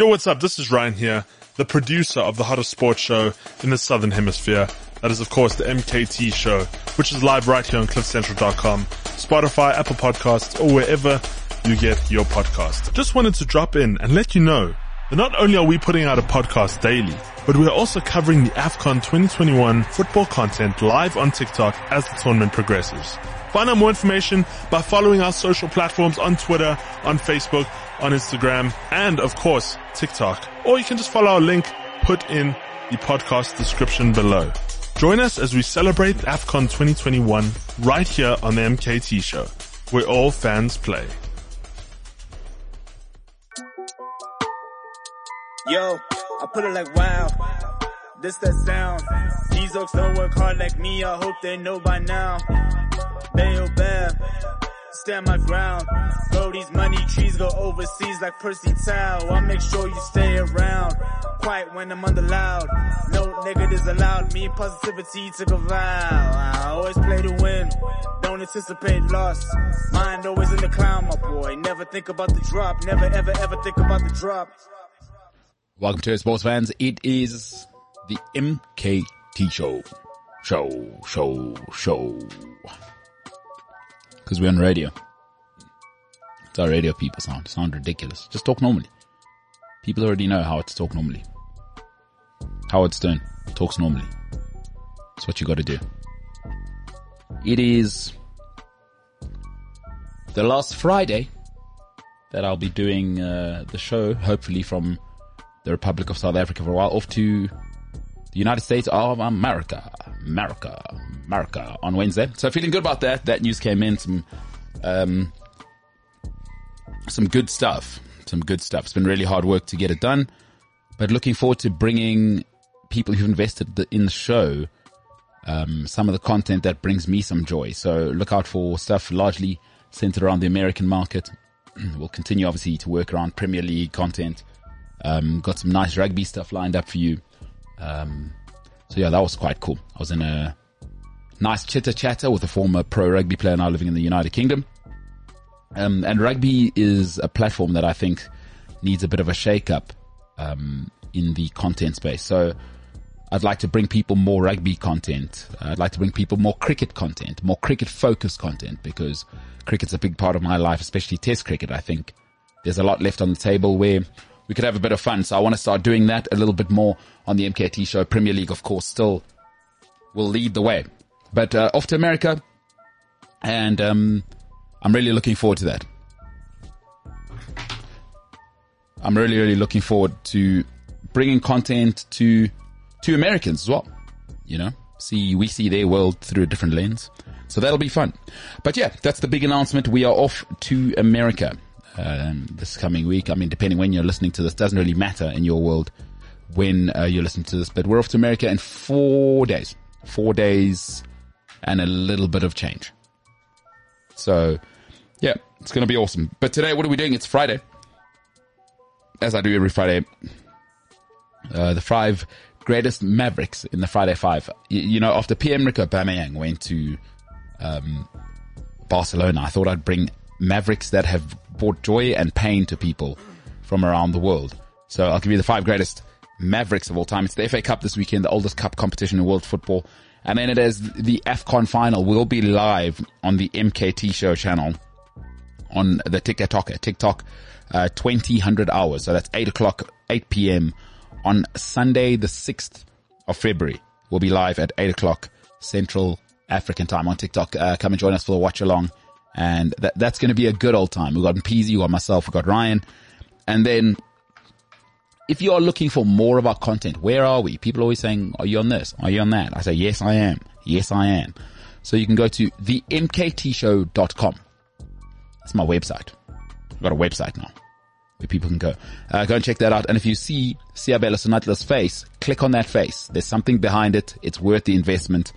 Yo, what's up? This is Ryan here, the producer of the hottest sports show in the Southern Hemisphere. That is, of course, the MKT show, which is live right here on cliffcentral.com, Spotify, Apple Podcasts, or wherever you get your podcast. Just wanted to drop in and let you know that not only are we putting out a podcast daily, but we're also covering the AFCON 2021 football content live on TikTok as the tournament progresses. Find out more information by following our social platforms on Twitter, on Facebook, on Instagram, and of course, TikTok. Or you can just follow our link put in the podcast description below. Join us as we celebrate AFCON 2021 right here on the MKT show, where all fans play. Yo, I put it like wow. This that sound. These oaks don't work hard like me. I hope they know by now. Bayo Bab, stand my ground. Grow these money trees, go overseas like Percy Tau. I'll make sure you stay around. Quiet when I'm under loud. No negatives allowed. Me positivity took a vow. I always play to win. Don't anticipate loss. Mind always in the clown, my boy. Never think about the drop. Never ever ever think about the drop. Welcome to sports fans. It is the MKT show. Show, show, show. Cause we're on radio. It's our radio people sound. Sound ridiculous. Just talk normally. People already know how to talk normally. Howard Stern talks normally. That's what you gotta do. It is the last Friday that I'll be doing uh, the show, hopefully from the Republic of South Africa for a while, off to the United States of America, America, America on Wednesday. So feeling good about that. That news came in. Some, um, some good stuff. Some good stuff. It's been really hard work to get it done, but looking forward to bringing people who've invested in the show, um, some of the content that brings me some joy. So look out for stuff largely centered around the American market. we'll continue obviously to work around Premier League content. Um, got some nice rugby stuff lined up for you. Um, so yeah, that was quite cool. I was in a nice chitter chatter with a former pro rugby player now living in the United Kingdom. Um, and rugby is a platform that I think needs a bit of a shake up, um, in the content space. So I'd like to bring people more rugby content. I'd like to bring people more cricket content, more cricket focused content because cricket's a big part of my life, especially test cricket. I think there's a lot left on the table where we could have a bit of fun. So I want to start doing that a little bit more on the MKT show. Premier League, of course, still will lead the way, but uh, off to America, and um, I'm really looking forward to that. I'm really, really looking forward to bringing content to to Americans as well. You know, see we see their world through a different lens, so that'll be fun. But yeah, that's the big announcement. We are off to America um, this coming week. I mean, depending when you're listening to this, doesn't really matter in your world when uh, you're listening to this. But we're off to America in four days, four days, and a little bit of change. So, yeah, it's going to be awesome. But today, what are we doing? It's Friday, as I do every Friday. Uh, the five greatest Mavericks in the Friday Five. You, you know, after Pierre-Emerick Aubameyang went to um, Barcelona, I thought I'd bring Mavericks that have brought joy and pain to people from around the world. So I'll give you the five greatest Mavericks of all time. It's the FA Cup this weekend, the oldest cup competition in world football. And then it is the AFCON final will be live on the MKT show channel on the TikTok, TikTok, uh, 2000 hours. So that's 8 o'clock, 8 p.m. on Sunday, the 6th of February. We'll be live at 8 o'clock Central African time on TikTok. Uh, come and join us for the watch along. And that, that's going to be a good old time. We've got Peasy, we've got myself, we've got Ryan. And then if you are looking for more of our content, where are we? People are always saying, are you on this? Are you on that? I say, yes, I am. Yes, I am. So you can go to themktshow.com. That's my website. I've got a website now where people can go. Uh, go and check that out. And if you see Siabella Sonatla's face, click on that face. There's something behind it. It's worth the investment.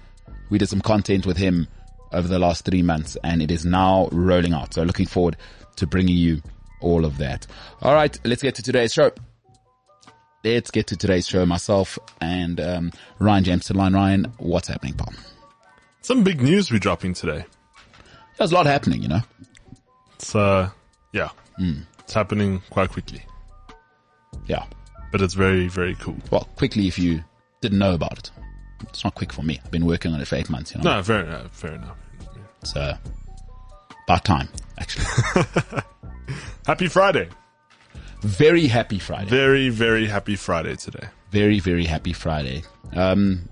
We did some content with him over the last three months and it is now rolling out. So looking forward to bringing you all of that. All right. Let's get to today's show. Let's get to today's show. Myself and um, Ryan James to line. Ryan, what's happening, Paul? Some big news we're dropping today. There's a lot happening, you know. It's uh, yeah, it's happening quite quickly. Yeah. but it's very, very cool. Well, quickly if you didn't know about it. It's not quick for me. I've been working on it for eight months, you know. No, fair enough. Fair enough. It's uh, about time, actually. Happy Friday. very happy Friday. Very, very happy Friday today. very, very happy Friday. Um,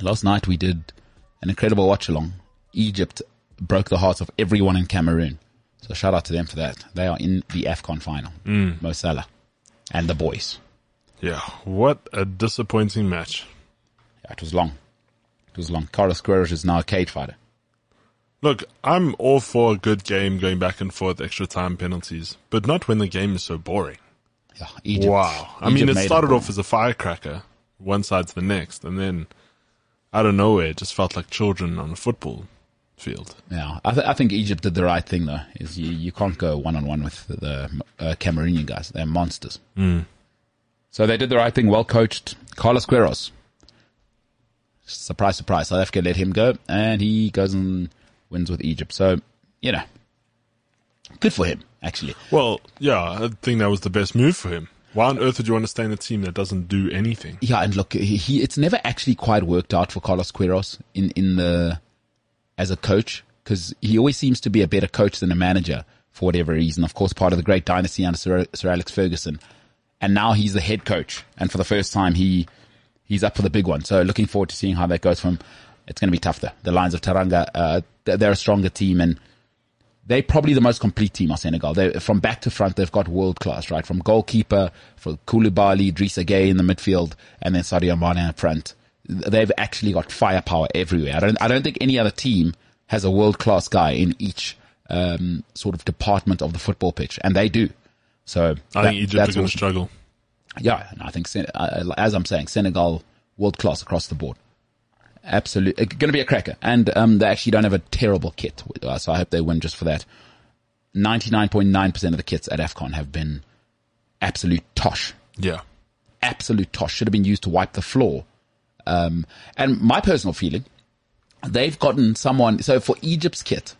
last night we did an incredible watch along. Egypt broke the hearts of everyone in Cameroon. So shout out to them for that. They are in the AFCON final. Mm. Mo Salah and the boys. Yeah, what a disappointing match. Yeah, it was long. It was long. Carlos Queiroz is now a cage fighter. Look, I'm all for a good game going back and forth, extra time penalties, but not when the game is so boring. Yeah, Egypt. Wow. I Egypt mean, it started boring. off as a firecracker, one side to the next, and then out of nowhere, it just felt like children on a football field. Yeah, I, th- I think Egypt did the right thing though. Is you, you can't go one on one with the uh, Cameroonian guys. They're monsters. So they did the right thing. Well coached. Carlos Queiroz. Surprise, surprise. South Africa let him go, and he goes and wins with Egypt. So you know, good for him. Actually, Well, yeah, I think that was the best move for him. Why on earth would you want to stay in a team that doesn't do anything? yeah. And look, he, he it's never actually quite worked out for Carlos Queiroz in in the as a coach because he always seems to be a better coach than a manager for whatever reason. Of course, part of the great dynasty under Sir, Sir Alex Ferguson, and now he's the head coach, and for the first time he he's up for the big one. So looking forward to seeing how that goes from. It's going to be tough though. The Lions of Teranga, uh, they're a stronger team and they're probably the most complete team of Senegal. They from back to front, they've got world class, right? From goalkeeper, for Koulibaly, Drissa Gueye in the midfield, and then Sadio Mane up front. They've actually got firepower everywhere. I don't, I don't think any other team has a world class guy in each um, sort of department of the football pitch, and they do. So I that- think Egypt are going to struggle. Yeah, and I think, uh, as I'm saying, Senegal world class across the board. Absolutely, going to be a cracker, and um, they actually don't have a terrible kit, uh, so I hope they win just for that. Ninety-nine point nine percent of the kits at Afcon have been absolute tosh, Yeah. absolute tosh. Should have been used to wipe the floor. Um, and my personal feeling, they've gotten someone. So for Egypt's kit,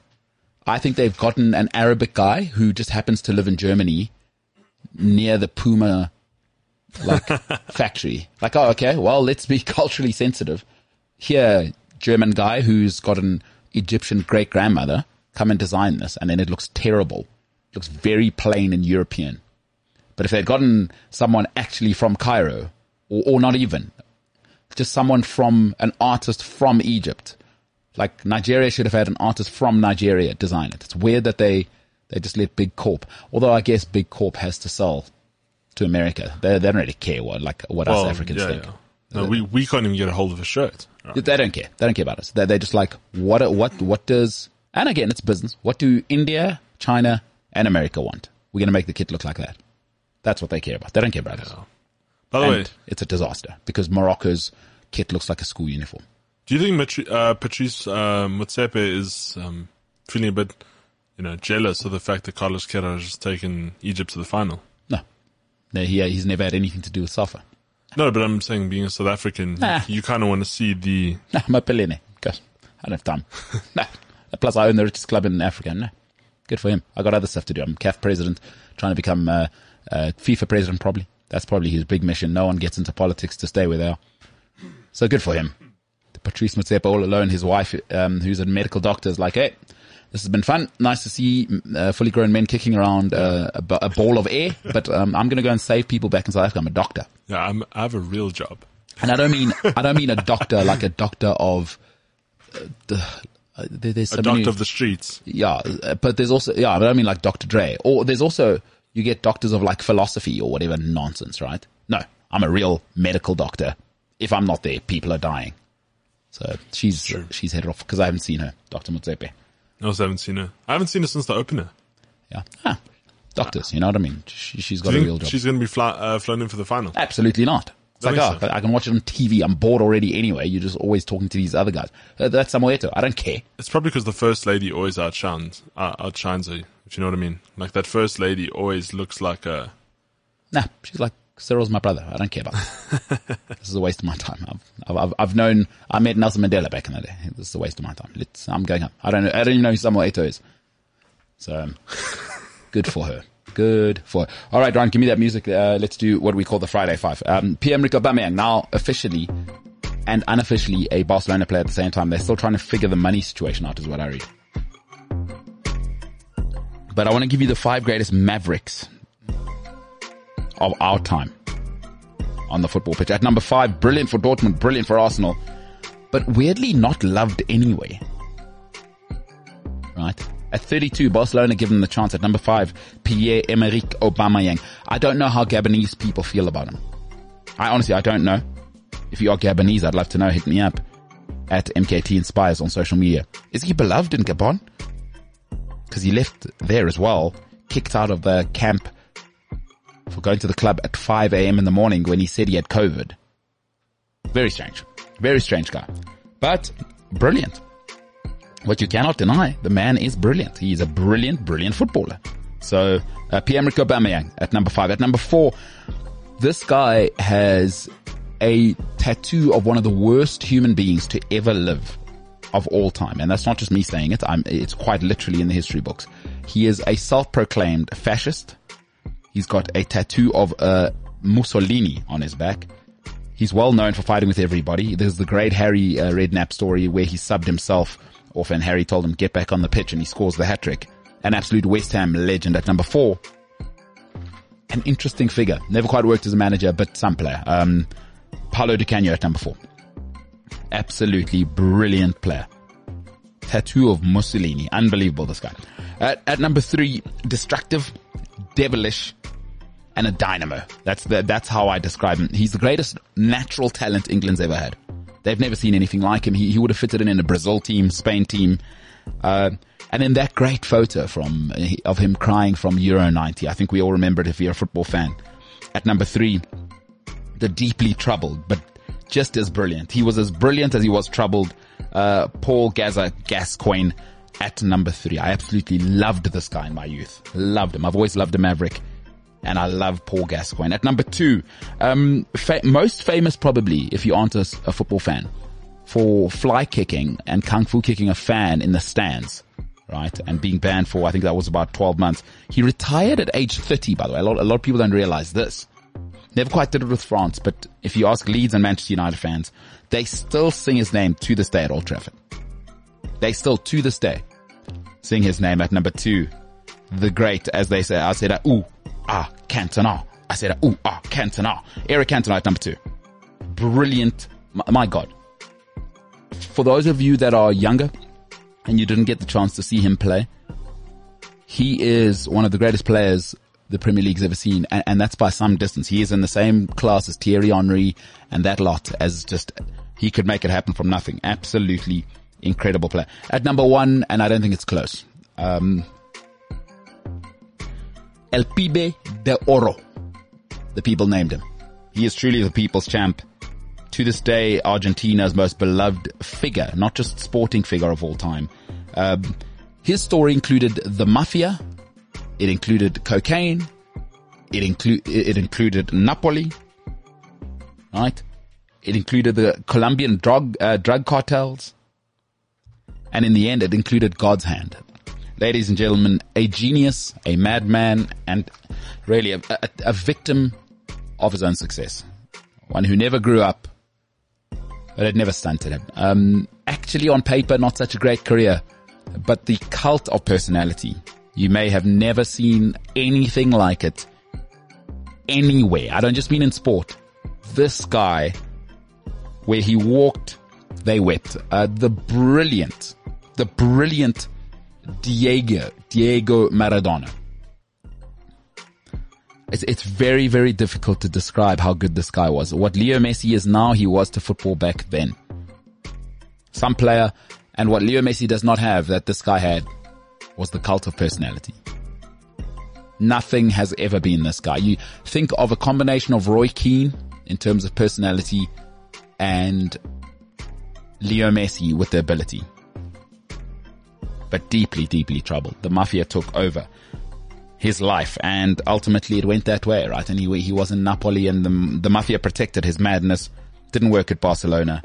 I think they've gotten an Arabic guy who just happens to live in Germany near the Puma like factory. Like, oh, okay, well, let's be culturally sensitive. Here, German guy who's got an Egyptian great grandmother come and design this, and then it looks terrible. It looks very plain and European. But if they'd gotten someone actually from Cairo, or, or not even, just someone from an artist from Egypt, like Nigeria should have had an artist from Nigeria design it. It's weird that they they just let Big Corp. Although I guess Big Corp has to sell to America. They, they don't really care what like what us Africans yeah, think. yeah. No, we, we can't even get a hold of a shirt. They don't care. They don't care about us. They they're just like what what what does and again it's business. What do India, China, and America want? We're gonna make the kit look like that. That's what they care about. They don't care about us. By the And way, it's a disaster because Morocco's kit looks like a school uniform. do you think Matri- uh, Patrice uh, Motsepe is um, feeling a bit, you know, jealous of the fact that Carlos Queiroz has taken Egypt to the final? No, no he, he's never had anything to do with Safa. No, but I'm saying being a South African, Nah. you, you kind of want to see the No, I'm a billionaire. Gosh, I don't have time. no. Plus, I own the richest club in Africa. No. Good for him. I got other stuff to do. I'm CAF president, trying to become uh, uh, FIFA president, probably. That's probably his big mission. No one gets into politics to stay where they are. So good for him. Patrice Motsepe all alone, his wife, um, who's a medical doctor, is like, hey, this has been fun. Nice to see uh, fully grown men kicking around uh, a, b- a ball of air, but um, I'm going to go and save people back in South Africa. I'm a doctor. yeah. I'm, I have a real job. And I don't mean I don't mean a doctor like a doctor of uh, the. Uh, there, there's so A many, doctor of the streets. yeah, uh, but there's also yeah. I don't mean like Dr. Dre, or there's also you get doctors of like philosophy or whatever nonsense, right? No, I'm a real medical doctor. If I'm not there, people are dying. So she's she's headed off because I haven't seen her, Dr. Motsepe. I also haven't seen her. I haven't seen her since the opener. Yeah, ah, doctors, you know what I mean? She, she's got a real job. she's going to be fly, uh, flown in for the final? Absolutely not. It's That like, oh, sense. I can watch it on TV. I'm bored already anyway. You're just always talking to these other guys. Uh, that's Samuel Eto'o. I don't care. It's probably because the first lady always outshines, uh, outshines her, if you know what I mean. Like that first lady always looks like a, Nah, she's like, Cyril's my brother. I don't care about it. this is a waste of my time. I've, I've, I've known, I met Nelson Mandela back in the day. This is a waste of my time. Let's, I'm going home. I don't know, I don't even know who Samuel Eto'o is. So, um, good for her. Good for. All right, Ryan, give me that music. Uh, let's do what we call the Friday Five. Um, Pierre-Emerick Aubameyang, now officially and unofficially a Barcelona player at the same time. They're still trying to figure the money situation out, is what I read. But I want to give you the five greatest Mavericks of our time on the football pitch. At number five, brilliant for Dortmund, brilliant for Arsenal, but weirdly not loved anyway. Right? At 32, Barcelona given the chance. At number five, Pierre-Emerick Aubameyang. I don't know how Gabonese people feel about him. I honestly, I don't know. If you are Gabonese, I'd love to know. Hit me up at MKT Inspires on social media. Is he beloved in Gabon? Because he left there as well, kicked out of the camp for going to the club at 5 a.m. in the morning when he said he had COVID. Very strange. Very strange guy. But brilliant. What you cannot deny, the man is brilliant. He is a brilliant, brilliant footballer. So, uh, Pierre-Emerick Aubameyang at number five. At number four, this guy has a tattoo of one of the worst human beings to ever live of all time. And that's not just me saying it. I'm, it's quite literally in the history books. He is a self-proclaimed fascist. He's got a tattoo of uh, Mussolini on his back. He's well known for fighting with everybody. There's the great Harry uh, Redknapp story where he subbed himself off and Harry told him get back on the pitch and he scores the hat trick. An absolute West Ham legend at number four. An interesting figure. Never quite worked as a manager, but some player. Um, Paolo Di Canio at number four. Absolutely brilliant player. Tattoo of Mussolini. Unbelievable, this guy. At, at number three, destructive, devilish, and a dynamo. That's the, that's how I describe him. He's the greatest natural talent England's ever had. They've never seen anything like him. He, he would have fitted in in a Brazil team, Spain team. Uh, and then that great photo from, of him crying from Euro 90. I think we all remember it if you're a football fan. At number three, the deeply troubled, but just as brilliant. He was as brilliant as he was troubled. Uh, Paul Gazza Gascoigne at number three. I absolutely loved this guy in my youth. Loved him. I've always loved a Maverick. And I love Paul Gascoigne. At number two, um, fa- most famous probably, if you aren't a, a football fan, for fly kicking and kung fu kicking a fan in the stands right? And being banned for, I think that was about 12 months. He retired at age 30, by the way. A lot, a lot of people don't realize this. Never quite did it with France, but if you ask Leeds and Manchester United fans, they still sing his name to this day at Old Trafford. They still, to this day, sing his name at number two. The great, as they say, I said, ooh, ah, Cantona. I said, ooh, ah, Cantona. Eric Cantona at number two. Brilliant. My, my God. For those of you that are younger and you didn't get the chance to see him play, he is one of the greatest players the Premier League's ever seen, and, and, that's by some distance. He is in the same class as Thierry Henry and that lot as just, he could make it happen from nothing. Absolutely incredible player. At number one, and I don't think it's close, um, El Pibe de Oro. The people named him. He is truly the people's champ. To this day, Argentina's most beloved figure, not just sporting figure of all time. Um, his story included the mafia, it included cocaine. It include it included Napoli, right? It included the Colombian drug uh, drug cartels, and in the end, it included God's hand. Ladies and gentlemen, a genius, a madman, and really a, a, a victim of his own success. One who never grew up, but it never stunted him. Um, actually, on paper, not such a great career, but the cult of personality you may have never seen anything like it anywhere. I don't just mean in sport. This guy, where he walked, they wept. Uh, the brilliant, the brilliant Diego, Diego Maradona. It's, it's very, very difficult to describe how good this guy was. What Leo Messi is now, he was to football back then. Some player, and what Leo Messi does not have that this guy had was the cult of personality. Nothing has ever been this guy. You think of a combination of Roy Keane in terms of personality and Leo Messi with the ability. But deeply, deeply troubled. The mafia took over his life and ultimately it went that way, right? And he, he was in Napoli and the, the mafia protected his madness. Didn't work at Barcelona.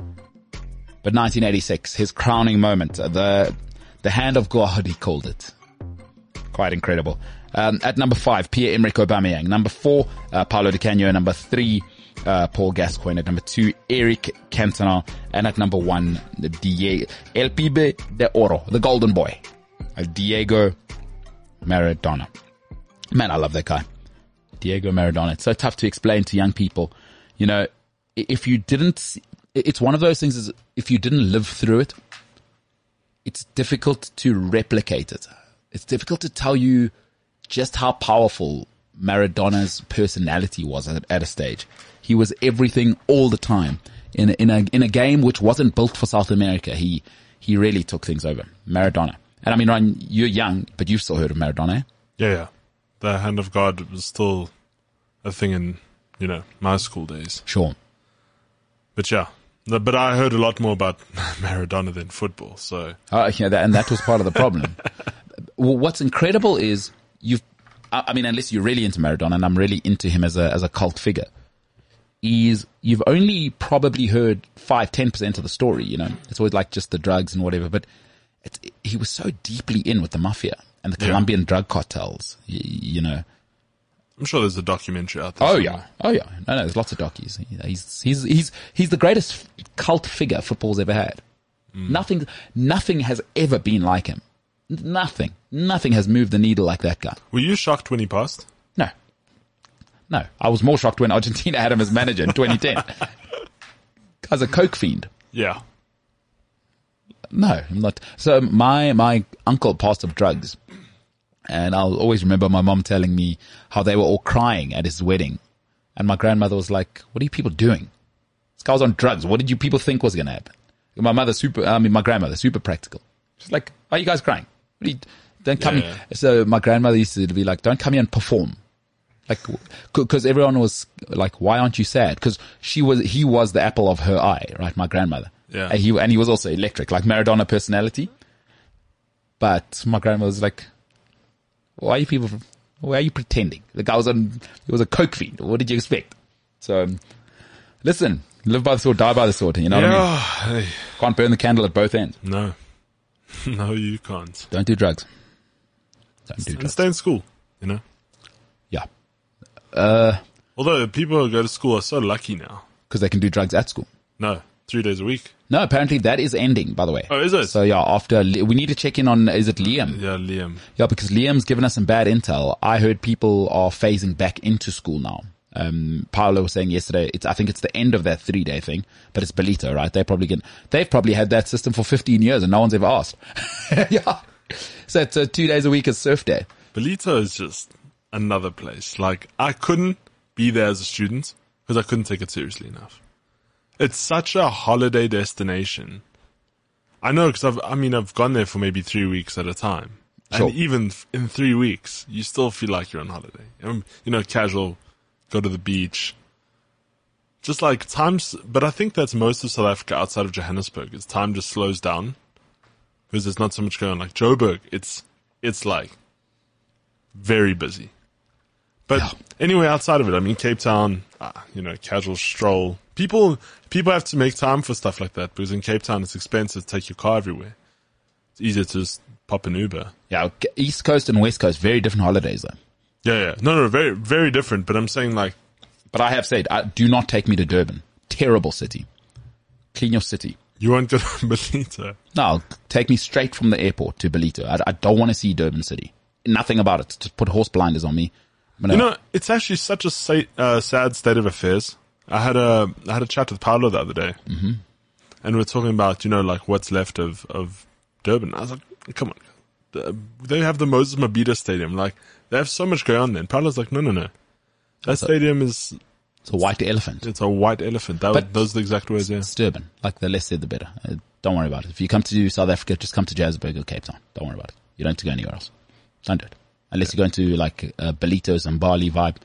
But 1986, his crowning moment, uh, the the hand of God, he called it. Quite incredible. Um, at number five, Pierre-Emerick Aubameyang. Number four, uh, Paolo Di Canio. Number three, uh, Paul Gascoigne. At number two, Eric Cantona. And at number one, the Diego, El Pibe de Oro, the golden boy, Diego Maradona. Man, I love that guy. Diego Maradona. It's so tough to explain to young people. You know, if you didn't, it's one of those things is if you didn't live through it, it's difficult to replicate it. It's difficult to tell you just how powerful Maradona's personality was at, at a stage. He was everything all the time in a, in a in a game which wasn't built for South America. He he really took things over. Maradona. And I mean, Ryan, you're young, but you've still heard of Maradona. eh? Yeah, yeah. The hand of God was still a thing in, you know, my school days. Sure. But yeah. But I heard a lot more about Maradona than football, so Uh, yeah, that, and that was part of the problem. well, what's incredible is you've, I, mean, unless you're really into Maradona, and I'm really into him as a as a cult figure, is you've only probably heard five, ten percent of the story. You know, it's always like just the drugs and whatever. But it's, he was so deeply in with the mafia and the Yeah. Colombian drug cartels. You, you know. I'm sure there's a documentary out there. Oh somewhere. yeah, oh yeah. No, no, there's lots of docus. He's he's he's he's the greatest cult figure football's ever had. Mm. Nothing nothing has ever been like him. Nothing, nothing has moved the needle like that guy. Were you shocked when he passed? No, no. I was more shocked when Argentina had him as manager in 2010. Guy's a coke fiend. Yeah. No, I'm not. So my my uncle passed of drugs, and I'll always remember my mom telling me how they were all crying at his wedding, and my grandmother was like, "What are you people doing? This guy was on drugs. What did you people think was going to happen?" My mother super, I mean my grandmother super practical. She's like, "Why are you guys crying? What are you, don't come Yeah. here." So my grandmother used to be like, "Don't come here and perform." Like, because everyone was like, "Why aren't you sad?" Because she was, he was the apple of her eye, right? My grandmother. Yeah. And he and he was also electric, like Maradona personality. But my grandmother was like, "Why are you people? Why are you pretending?" The guy was on. He was a coke fiend. What did you expect? So, listen, live by the sword, die by the sword. You know what I mean? Can't burn the candle at both ends. no. no, you can't. Don't do drugs. Don't do And drugs. stay in school, you know? Yeah, Uh, Although people who go to school are so lucky now. because they can do drugs at school. No, three days a week. No, apparently that is ending. By the way. Oh, is it? So yeah, after we need to check in on is it Liam? Yeah, Liam. Yeah, because Liam's given us some bad intel. I heard people are phasing back into school now. Um, Paolo was saying yesterday, it's, I think it's the end of that three day thing, but it's Ballito, right? They're probably get, they've probably had that system for 15 years and no one's ever asked. yeah. So it's uh, two days a week is surf day. Ballito is just another place. Like, I couldn't be there as a student because I couldn't take it seriously enough. It's such a holiday destination. I know because I've, I mean, I've gone there for maybe three weeks at a time. Sure. And even in three weeks, you still feel like you're on holiday. Um, you know, casual, go to the beach. Just like times, but I think that's most of South Africa outside of Johannesburg. Is time just slows down because there's not so much going on. Like Joburg, it's, it's like very busy. But Yeah. anyway, outside of it, I mean, Cape Town, ah, you know, casual stroll. People, people have to make time for stuff like that because in Cape Town it's expensive to take your car everywhere. It's easier to just pop an Uber. Yeah. East Coast and West Coast, very different holidays though. Yeah, yeah. No, no, very, very different. But I'm saying like, But I have said, uh, do not take me to Durban. Terrible city. Clean your city. you won't go to Ballito. No, take me straight from the airport to Ballito. I, I don't want to see Durban city. Nothing about it. Just put horse blinders on me. You know, it's actually such a sa- uh, sad state of affairs. I had a, I had a chat with Paolo the other day. Mm-hmm. And we are talking about, you know, like what's left of, of Durban. I was like, come on. They have the Moses Mabhida Stadium. Like, they have so much going on there. And Paolo's like, no, no, no. That stadium is, it's a white elephant. it's a white elephant. That, But- those are the exact words, yeah. It's Durban. Like the less said, the better. Uh, don't worry about it. If you come to South Africa, just come to Johannesburg or Cape Town. Don't worry about it. You don't have to go anywhere else. Don't do it. Unless you're going to like uh, Ballitos and Bali vibe.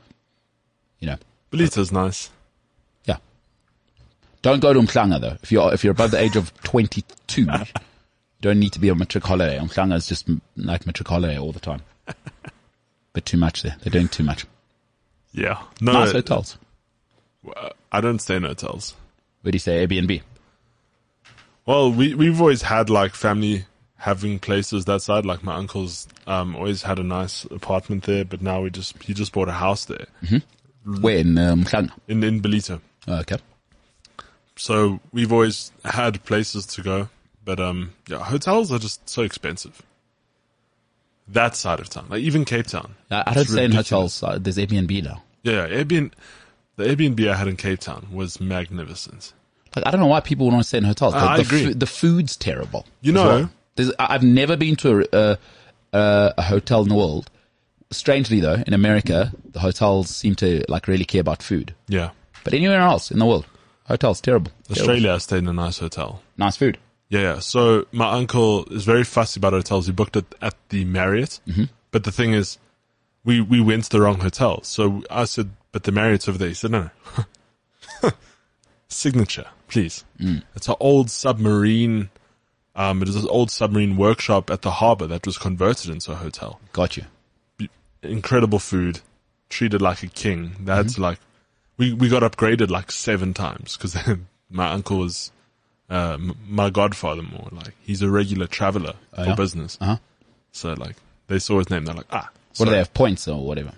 You know, Ballito's nice. yeah. Don't go to Umhlanga though. If you're if you're above the age of 22, you don't need to be on matric holiday. Umhlanga is just like matric holiday all the time. But too much there. They're doing too much. Yeah. No, Nice hotels. I don't stay in hotels. Where do you say Airbnb? Well, we, we've always had like family having places that side. Like my uncle's um, always had a nice apartment there, but now we just he just bought a house there Where in um, Mhlanga? in in Ballito. Oh, okay. So we've always had places to go, but um, yeah, hotels are just so expensive. That side of town, like even Cape Town. I, don't stay in hotels. Uh, there's Airbnb now. Yeah, yeah, Airbnb. The Airbnb I had in Cape Town was magnificent. Like I don't know why people want to stay in hotels. The, I the, agree. the food's terrible. You know- well. There's, I've never been to a, a, a, uh, uh, a hotel in the world. Strangely though, in America, the hotels seem to like really care about food. Yeah, But anywhere else in the world, hotels terrible. Terrible. Australia, I stayed in a nice hotel. nice food. Yeah, yeah. So my uncle is very fussy about hotels. He booked it at the Marriott, mm-hmm. but the thing is, we we went to the wrong hotel. So I said, "But the Marriott's over there." He said, "No, no, signature, please." Mm. It's an old submarine. Um, it is an old submarine workshop at the harbor that was converted into a hotel. Got you. Incredible food, treated like a king. That's like, we we got upgraded like seven times because my uncle was uh, m- my godfather more. Like he's a regular traveler for yeah? business. Uh-huh. So like they saw his name, they're like, ah. What do they have points or whatever?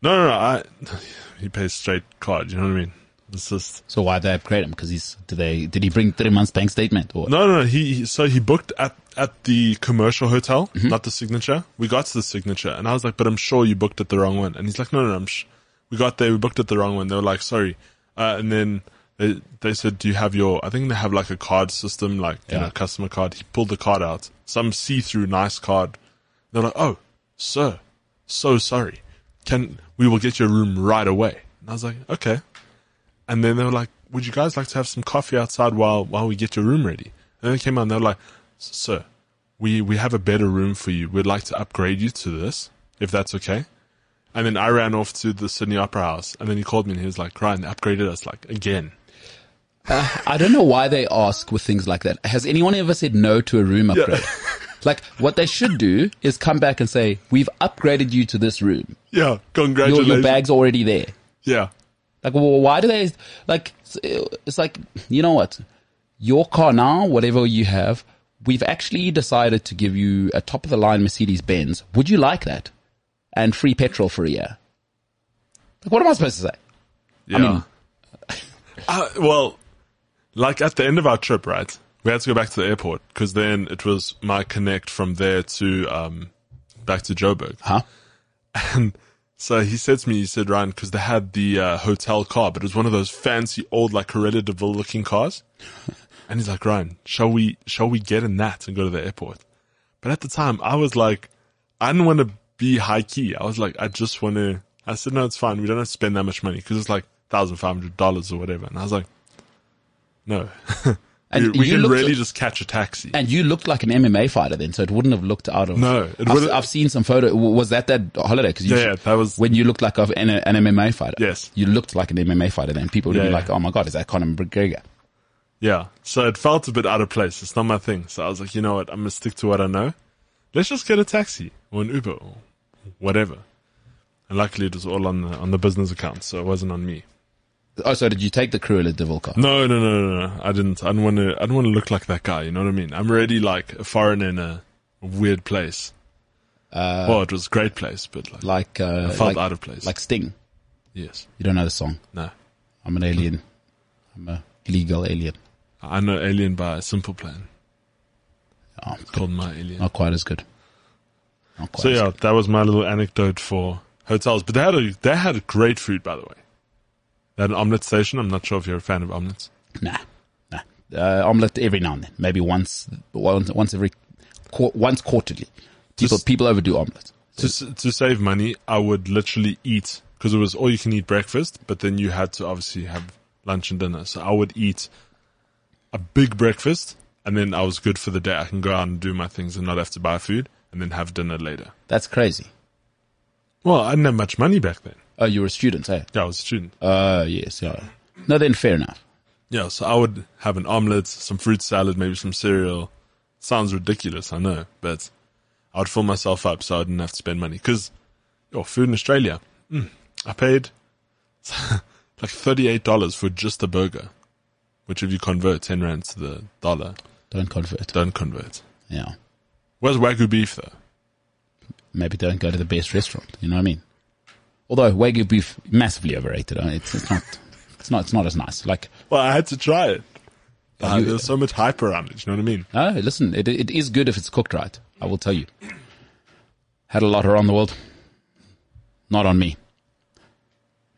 No, no, no. I, he pays straight card. You know what I mean? It's just So why they upgrade him? Because he's did they did he bring three months bank statement or no, no. no. He, he so he booked at at the commercial hotel, Mm-hmm. not the signature. We got to the signature, and I was like, but I'm sure you booked at the wrong one. And he's like, no, no, no I'm sh- we got there, we booked at the wrong one. They were like, sorry. Uh, and then they they said, do you have your? I think they have like a card system, like you know, customer card. He pulled the card out, some see through nice card. They're like, oh, sir, so sorry. Can we will get your room right away? And I was like, okay. And then they were like, would you guys like to have some coffee outside while, while we get your room ready? And they came out and they were like, sir, we, we have a better room for you. We'd like to upgrade you to this, if that's okay. And then I ran off to the Sydney Opera House and then he called me and he was like, Ryan, they upgraded us like again. Uh, I don't know why they ask with things like that. Has anyone ever said no to a room upgrade? like what they should do is come back and say, "We've upgraded you to this room. Yeah, Your, congratulations. your bag's already there." Yeah. Like, well, why do they like? It's like you know what, your car now, whatever you have, we've actually decided to give you a top of the line Mercedes Benz. Would you like that? And free petrol for a year. Like, what am I supposed to say? Yeah. mean- uh, well, like at the end of our trip, right? We had to go back to the airport because then it was my connect from there to um back to Joburg. Huh? And so he said to me, he said, Ryan, because they had the uh, hotel car, but it was one of those fancy old like Cruella de Vil looking cars. And he's like, Ryan, shall we shall we get in that and go to the airport? But at the time, I was like, I didn't want to be high key. I was like, I just want to. I said, no, it's fine. We don't have to spend that much money because it's like thousand five hundred dollars or whatever. And I was like, no, And we, can really just catch a taxi. And you looked like an MMA fighter then, so it wouldn't have looked out of. No, it I've, I've seen some photo. Was that that holiday? Because Yeah, yeah, that was- when you looked like an, an MMA fighter. Yes. you looked like an MMA fighter. Then people would Yeah, be like, "Oh my god, is that Conor McGregor?" Yeah. So it felt a bit out of place. It's not my thing. So I was like, you know what? I'm going to stick to what I know. Let's just get a taxi or an Uber or whatever. And luckily it was all on the, on the business account. So it wasn't on me. Oh, so did you take the Cruella de Vil car? No, no, no, no, no. I didn't, I didn't want to, I didn't want to look like that guy. You know what I mean? I'm already like a foreigner in a weird place. Uh, well, it was a great place, but like, Like, uh, I felt like, out of place. like Sting. yes. You don't know the song. No. I'm an alien. I'm a legal alien. I know Alien by a simple plan. Oh, It's called My Alien. not quite as good. Not quite So as yeah, that was my little anecdote for hotels. But they had a they had great food, by the way. An omelette station. I'm not sure if you're a fan of omelets. Nah, nah. Uh, omelette every now and then. Maybe once, once, once every, once quarterly. People, Just- people overdo omelette. To to save money, I would literally eat because it was all you can eat breakfast, but then you had to obviously have lunch and dinner. So I would eat a big breakfast, and then I was good for the day. I can go out and do my things and not have to buy food, and then have dinner later. That's crazy. Well, I didn't have much money back then. Oh, you were a student, eh? Yeah, I was a student. Uh, yes, yeah. No, then fair enough. Yeah, so I would have an omelette, some fruit salad, maybe some cereal. Sounds ridiculous, I know, but I would fill myself up so I didn't have to spend money. Because, your food in Australia, mm, I paid like $38 for just a burger, which if you convert 10 rand to the dollar, Don't convert. don't convert. Yeah. Where's Wagyu beef though? Maybe don't go to the best restaurant. You know what I mean? Although Wagyu beef massively overrated. uh, It's, it's not. It's not. It's not as nice. Like Well, I had to try it. Uh, you- there's so much hype around it. You know what I mean? Oh, listen, it, it is good if it's cooked right. I will tell you. Had a lot around the world. Not on me.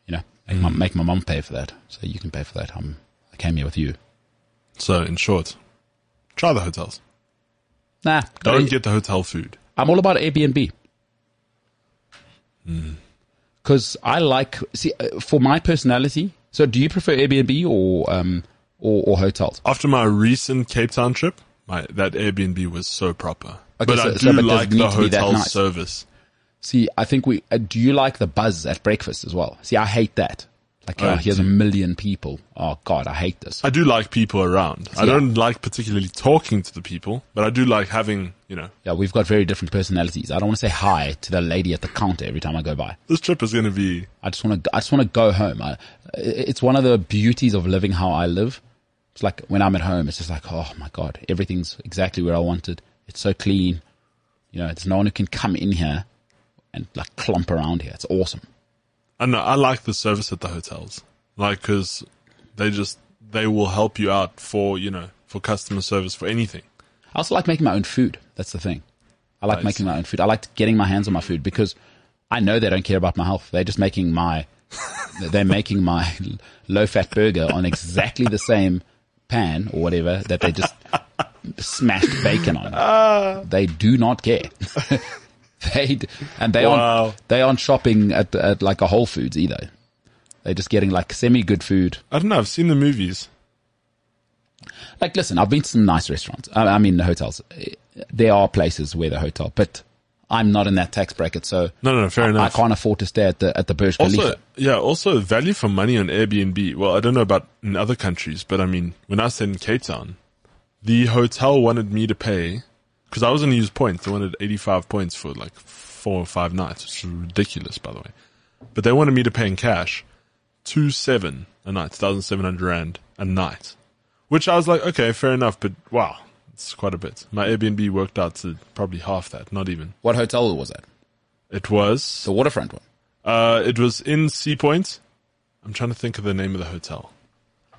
You know, make, my, make my mum pay for that. So you can pay for that. I'm, I came here with you. So, in short, try the hotels. Nah, Don't get the hotel food. I'm all about Airbnb. Because I like, see, uh, for my personality, so do you prefer Airbnb or, um, or, or hotels? After my recent Cape Town trip, my that Airbnb was so proper. Okay, but so- I so do but like the to be that hotel nice? service. See, I think we, uh, do you like the buzz at breakfast as well? See, I hate that. Like, Oh, oh, here's a million people. Oh God, I hate this. I do like people around. I don't like particularly talking to the people, but I do like having, you know, Yeah, we've got very different personalities. I don't want to say hi to the lady at the counter every time I go by. this trip is going to be I just want to. I just want to go home. I, it's one of the beauties of living how I live. It's like when I'm at home, it's just like, oh my god, everything's exactly where I wanted. It's so clean. You know, there's no one who can come in here and like clump around here. It's awesome. I know I like the service at the hotels, like because they just they will help you out for you know for customer service for anything. I also like making my own food. That's the thing. I like Nice. making my own food. I like getting my hands on my food because I know they don't care about my health. They're just making my, they're making my low fat burger on exactly the same pan or whatever that they just smashed bacon on. Ah. They do not care. they, and they Wow. aren't, they aren't shopping at, at like a Whole Foods either. They're just getting like semi good food. I don't know. I've seen the movies. Like, listen, I've been to some nice restaurants. I, I mean, the hotels. There are places where the hotel, but I'm not in that tax bracket, so No, no, no fair I, I can't afford to stay at the at the Burj Khalifa. Also, yeah, also value for money on Airbnb. Well, I don't know about in other countries, but I mean, when I stayed in Cape Town, the hotel wanted me to pay because I was going to use points. They wanted 85 points for like four or five nights, which is ridiculous, by the way. But they wanted me to pay in cash, two seven a night, thousand seven hundred rand a night, which I was like, okay, fair enough, but wow, it's quite a bit. My Airbnb worked out to probably half that, not even. what hotel was that? It was The waterfront one. uh, it was in Sea Point. I'm trying to think of the name of the hotel.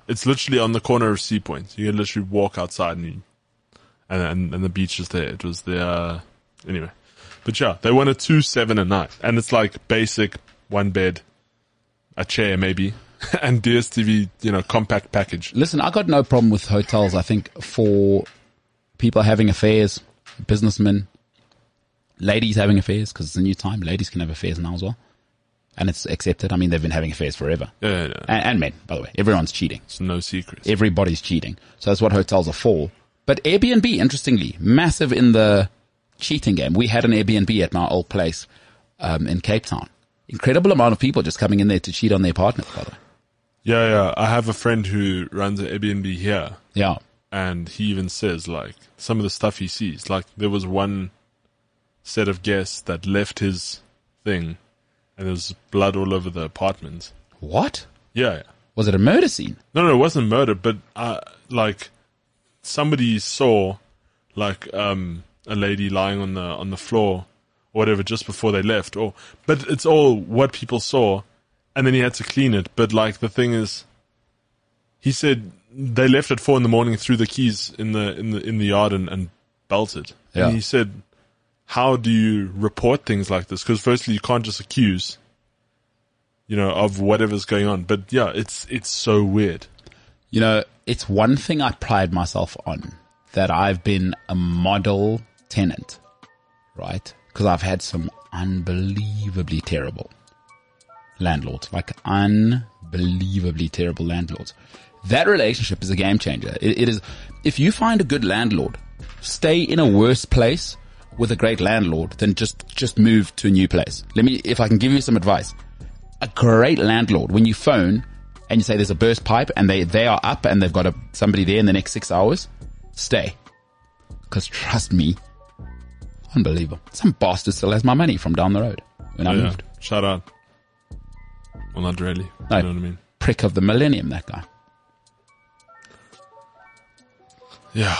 It's literally on the corner of Sea Point. You can literally walk outside and you, and, and and the beach is there. It was there uh, anyway, but yeah, they wanted two seven a night, and it's like basic one bed, a chair maybe, and DSTV you know compact package. Listen, I got no problem with hotels. I think for people having affairs, businessmen, ladies having affairs, because it's a new time. Ladies can have affairs now as well, and it's accepted. I mean, they've been having affairs forever, Yeah, yeah, yeah. and, and men, by the way. Everyone's cheating. it's no secret. everybody's cheating. So that's what hotels are for. But Airbnb, interestingly, massive in the cheating game. We had an Airbnb at my old place um, in Cape Town. Incredible amount of people just coming in there to cheat on their partners, by the way. Yeah, yeah. I have a friend who runs an Airbnb here, Yeah. and he even says like some of the stuff he sees. Like there was one set of guests that left his thing, and there was blood all over the apartment. What? Yeah, yeah. Was it a murder scene? no, no, it wasn't murder, but uh, like somebody saw like um a lady lying on the on the floor or whatever just before they left. Or but it's all what people saw, and then he had to clean it. But like the thing is, he said they left at four in the morning, threw the keys in the in the in the yard and, and belted. Yeah. And he said, "How do you report things like this? Because firstly, you can't just accuse." You know, of whatever's going on. But yeah, it's it's so weird. You know, it's one thing I pride myself on that I've been a model tenant, right? Because I've had some unbelievably terrible landlords, like unbelievably terrible landlords. That relationship is a game changer. It, it is, if you find a good landlord, stay in a worse place with a great landlord than just, just move to a new place. Let me, if I can give you some advice, a great landlord, when you phone and you say there's a burst pipe and they, they are up and they've got a, somebody there in the next six hours, stay. Cause trust me, unbelievable. Some bastard still has my money from down the road when I Yeah, moved. shout out. Well, not really. No. You know what I mean? Prick of the millennium, that guy. Yeah.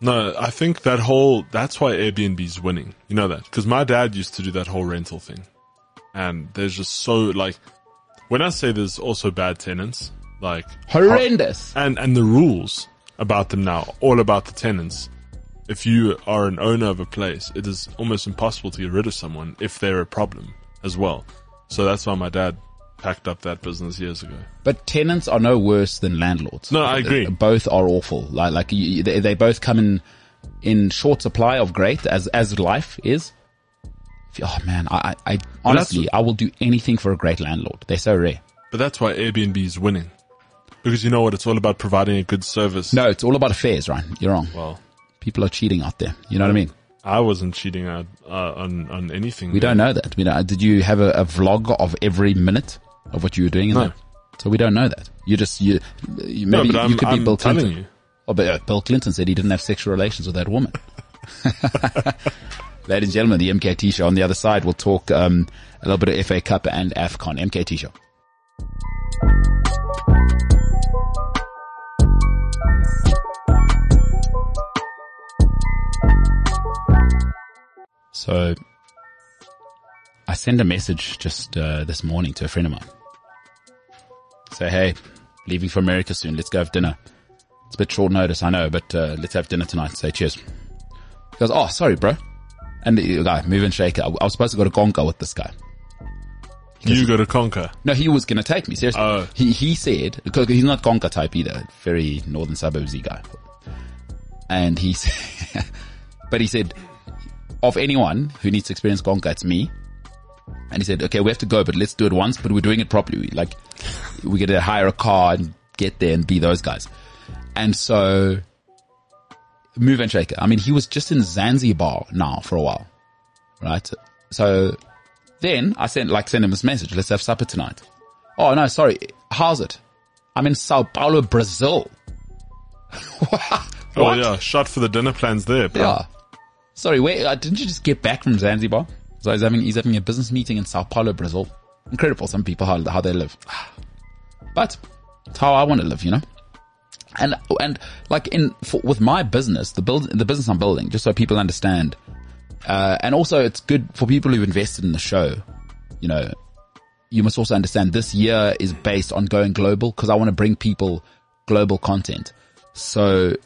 No, I think that whole, that's why Airbnb's winning. You know that? Because my dad used to do that whole rental thing. And there's just so, like, when I say there's also bad tenants, like, Horrendous. and, and the rules about them now, all about the tenants. If you are an owner of a place, it is almost impossible to get rid of someone if they're a problem as well. So that's why my dad packed up that business years ago. But tenants are no worse than landlords. No, I uh, agree. Both are awful. Like, like you, they, they both come in in short supply of great, as as life is. Oh man, I, I honestly, I will do anything for a great landlord. They're so rare. But that's why Airbnb is winning. Because you know what? It's all about providing a good service. No, it's all about affairs, right? You're wrong. Well, People are cheating out there. You know what I mean? I wasn't cheating out, uh, on, on anything. We don't know that. We don't, did you have a, a vlog of every minute of what you were doing? In No. there? So we don't know that. You just you, you No, maybe I'm, you could be I'm Bill telling Clinton. you. Oh, but uh, Bill Clinton said he didn't have sexual relations with that woman. Ladies and gentlemen, the MKT show on the other side. We'll talk um, a little bit of FA Cup and AFCON. MKT show. So I send a message just uh, this morning to a friend of mine. Say, hey, leaving for America soon. Let's go have dinner. It's a bit short notice, I know, but uh, let's have dinner tonight. Say cheers. He goes, oh, sorry, bro. And the guy, move and shake it. I, I was supposed to go to Gonka with this guy. You go to conquer. No, he was going to take me. Seriously. Oh. He, he said, because he's not Gonka type either. Very northern suburbsy guy. And he said, but he said, of anyone who needs to experience Gonka, it's me. And he said, okay, we have to go, but let's do it once, but we're doing it properly. Like, we get to hire a car and get there and be those guys. And so, move and shake it. I mean, he was just in Zanzibar now for a while, right? So then I sent, like, send him this message. Let's have supper tonight. Oh no, sorry. How's it? I'm in Sao Paulo, Brazil. Oh yeah, shot for the dinner plans there, bro. Yeah. Sorry, wait, uh, didn't you just get back from Zanzibar? So he's having, he's having a business meeting in Sao Paulo, Brazil. Incredible, some people, how, how they live. But it's how I want to live, you know? And, and like in, for, with my business, the build, the business I'm building, just so people understand, uh, and also it's good for people who've invested in the show, you know, you must also understand this year is based on going global because I want to bring people global content. So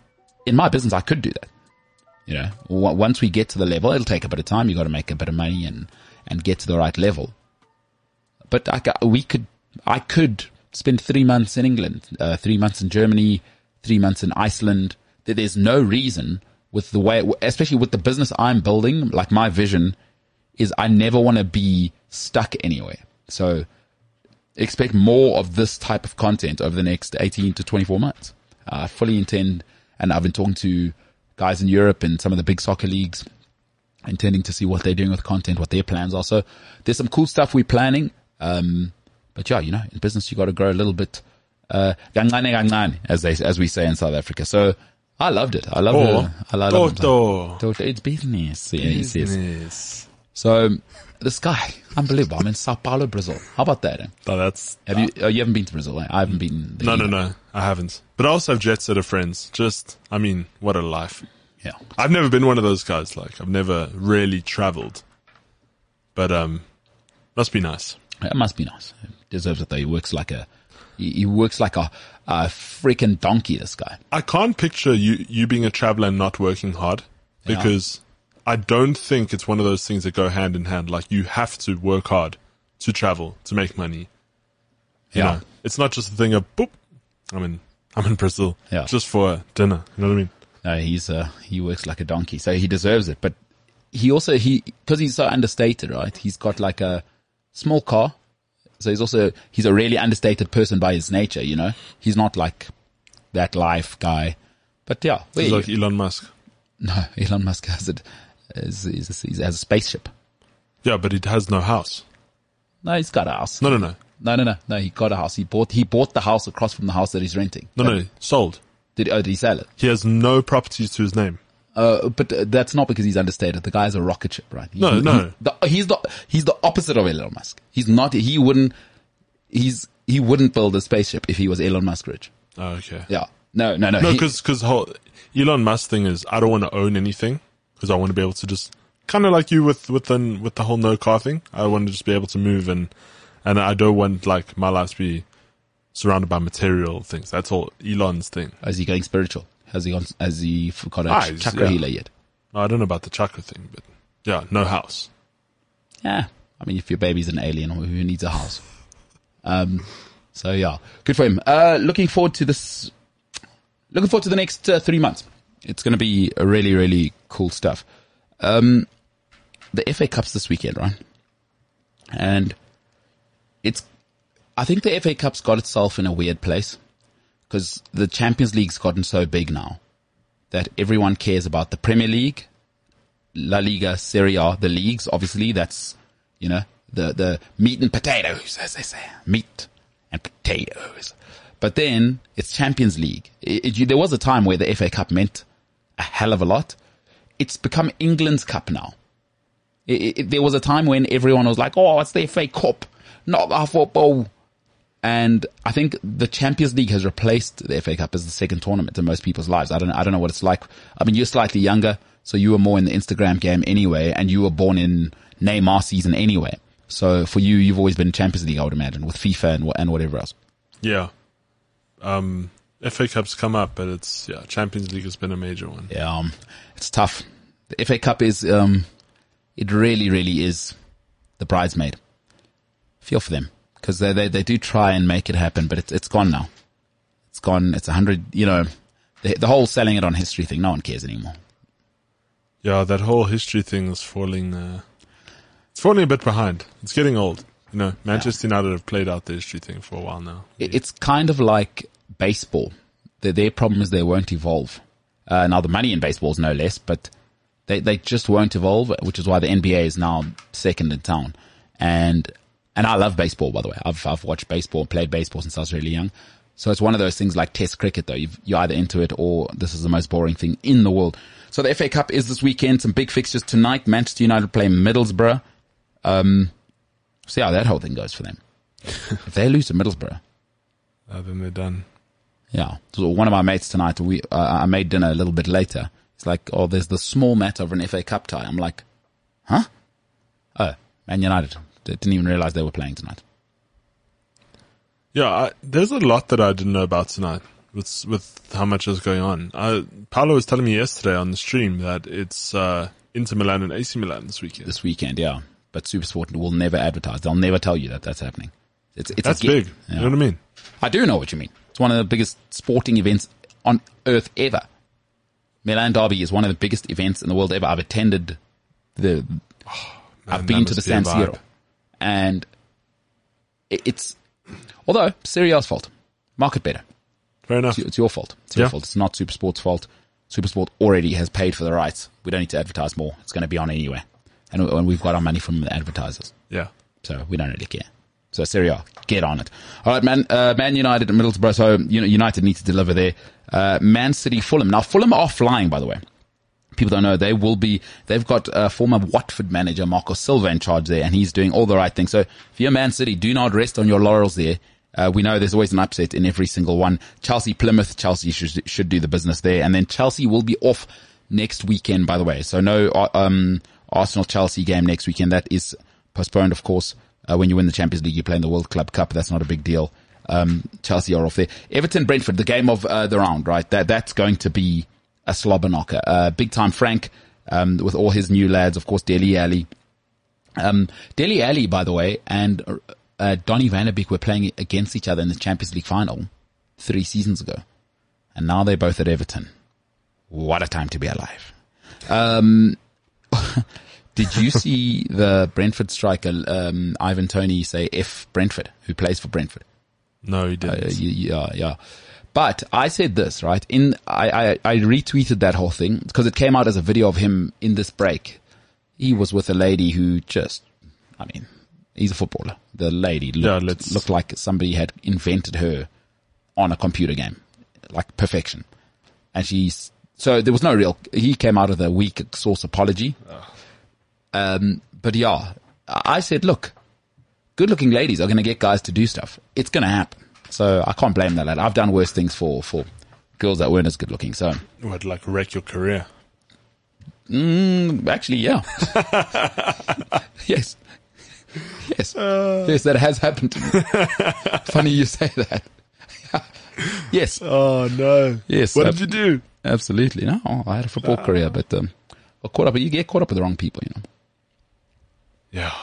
in my business, I could do that. You know, once we get to the level, it'll take a bit of time. You got to make a bit of money and, and get to the right level. But I, we could, I could spend three months in England, uh, three months in Germany, three months in Iceland. There- There's no reason with the way, especially with the business I'm building, like my vision is I never want to be stuck anywhere. So expect more of this type of content over the next 18 to 24 months. I fully intend, and I've been talking to guys in Europe and some of the big soccer leagues, intending to see what they're doing with content, what their plans are. So there's some cool stuff we're planning. Um, but yeah, you know, in business, you got to grow a little bit, uh, as they, as we say in South Africa. So I loved it. I loved Or, it. I love it. Toto. Toto, It's business. Says. Business. So this guy, unbelievable. I'm in Sao Paulo, Brazil. How about that? Eh? No, that's, Have you? Oh, you haven't been to Brazil? Eh? I haven't been. there no, no, either. no, I haven't. But I also have jet set of friends. Just, I mean, what a life. Yeah. I've never been one of those guys. Like, I've never really traveled. But, um, must be nice. It must be nice. Deserves it though. He works like a, he, he works like a, a freaking donkey. This guy. I can't picture you, you being a traveler and not working hard because I don't think it's one of those things that go hand in hand. Like you have to work hard to travel, to make money. You Yeah. know, it's not just a thing of boop. I'm in, I'm in Brazil. Yeah. Just for dinner. You know what I mean? No, he's uh, he works like a donkey, so he deserves it. But he also he because he's so understated, right? He's got like a small car, so he's also he's a really understated person by his nature. You know, he's not like that life guy. But yeah, He's like Elon Musk. no, Elon Musk has it. Is, is, is, has a spaceship. Yeah, but he has no house. No, he's got a house. No, no, no. no, no, no, no. He got a house. He bought he bought the house across from the house that he's renting. No, no. Sold. Did oh, did he sell it? He has no properties to his name. Uh, but that's not because he's understated. The guy's a rocket ship, right? He's, No, he- no. the, he's the he's the opposite of Elon Musk. He's not. He wouldn't. He's he wouldn't build a spaceship if he was Elon Musk rich. Oh, okay. Yeah, No, no, no. No, because because Elon Musk thing is I don't want to own anything because I want to be able to just kind of like you with with the with the whole no car thing. I want to just be able to move and and I don't want like my life to be surrounded by material things. That's all Elon's thing. is he going spiritual? Has he gone, has he got a Ah, chakra yeah. healer yet? I don't know about the chakra thing, but yeah, no house. Yeah. I mean, if your baby's an alien, who needs a house? Um, so yeah, good for him. Uh, looking forward to this, looking forward to the next uh, three months. It's going to be really, really cool stuff. Um, the FA Cup's this weekend, right? And it's, I think the FA Cup's got itself in a weird place because the Champions League's gotten so big now that everyone cares about the Premier League, La Liga, Serie A, the leagues, obviously, that's, you know, the, the meat and potatoes, as they say. Meat and potatoes. But then it's Champions League. It, it- there was a time where the FA Cup meant a hell of a lot. It's become England's Cup now. It, there was a time when everyone was like, oh, it's the FA Cup, not our football. And I think the Champions League has replaced the FA Cup as the second tournament in most people's lives. I don't, I don't know what it's like. I mean, you're slightly younger, so you were more in the Instagram game anyway, and you were born in Neymar season anyway. So for you, you've always been Champions League, I would imagine, with FIFA and, and whatever else. Yeah. Um, FA Cup's come up, but it's yeah, Champions League has been a major one. Yeah, um, it's tough. The FA Cup is, um, it really, really is the bridesmaid. Feel for them because they, they they do try and make it happen, but it's it's gone now. It's gone. It's a hundred. You know, the the whole selling it on history thing. No one cares anymore. Yeah, that whole history thing is falling. Uh, it's falling a bit behind. It's getting old. You know, Manchester United have played out the history thing for a while now. It- It's kind of like baseball. Their, their problem is they won't evolve. Uh, now the money in baseball is no less, but they, they just won't evolve, which is why the NBA is now second in town. And, and I love baseball, by the way. I've, I've watched baseball, played baseball since I was really young. So it's one of those things like test cricket though. You've, you're either into it or this is the most boring thing in the world. So the FA Cup is this weekend. Some big fixtures tonight. Manchester United play Middlesbrough. Um, see how that whole thing goes for them. if they lose to Middlesbrough, Uh, then they're done. yeah. So one of my mates tonight, we, uh, I made dinner a little bit later. It's like, oh, there's the small mat of an FA Cup tie. I'm like, huh? Oh, Man United. Didn't even realize they were playing tonight. Yeah, I, there's a lot that I didn't know about tonight with with how much is going on. I, Paolo was telling me yesterday on the stream that it's uh, Inter Milan and AC Milan this weekend. This weekend, yeah. But Supersport will never advertise. They'll never tell you that that's happening. It's, it's That's big. Yeah. You know what I mean? I do know what you mean. It's one of the biggest sporting events on earth ever. Milan Derby is one of the biggest events in the world ever. I've attended the, I've been to the be San Siro. And it's, although Serie A's fault, market better. Fair enough. It's, it's your fault. It's your Yeah. fault. It's not Supersport's fault. Supersport already has paid for the rights. We don't need to advertise more. It's going to be on anyway. And, and we've got our money from the advertisers. Yeah. So we don't really care. So Serie A, get on it. All right, man. Uh, Man United and Middlesbrough. So you know, United need to deliver there. Uh, Man City, Fulham. Now Fulham are flying, by the way. People don't know they will be. They've got uh, former Watford manager Marco Silva in charge there, and he's doing all the right things. So if you're Man City, do not rest on your laurels there. Uh, we know there's always an upset in every single one. Chelsea, Plymouth, Chelsea should, should do the business there, and then Chelsea will be off next weekend. By the way, so no uh, um, Arsenal Chelsea game next weekend. That is postponed, of course. Uh, when you win the Champions League, you play in the World Club Cup. That's not a big deal. Um, Chelsea are off there. Everton, Brentford, the game of uh, the round, right? That that's going to be a slobber knocker. Uh, big time Frank, um, with all his new lads, of course, Dele Alli. Um, Dele Alli, by the way, and uh, Donny Beek were playing against each other in the Champions League final three seasons ago, and now they're both at Everton. What a time to be alive! Um, did you see the Brentford striker um, Ivan Toney say "F Brentford," who plays for Brentford? No, he didn't. Uh, yeah, yeah. But I said this, right? In, I, I, I retweeted that whole thing because it came out as a video of him in this break. He was with a lady who just, I mean, he's a footballer. The lady looked, let's- looked like somebody had invented her on a computer game, like perfection. And she's, so there was no real, he came out of a weak source apology. Um, but yeah, I I said, look, good looking ladies are going to get guys to do stuff. It's going to happen. So I can't blame that lad. I've done worse things for, for girls that weren't as good looking. So Would like wreck your career. mm, actually, yeah. yes. Yes. yes, that has happened to me. Funny you say that. yes. Oh no. Yes. What uh, did you do? Absolutely. No, I had a football career, but, um, got caught up, you get caught up with the wrong people, you know. Yeah.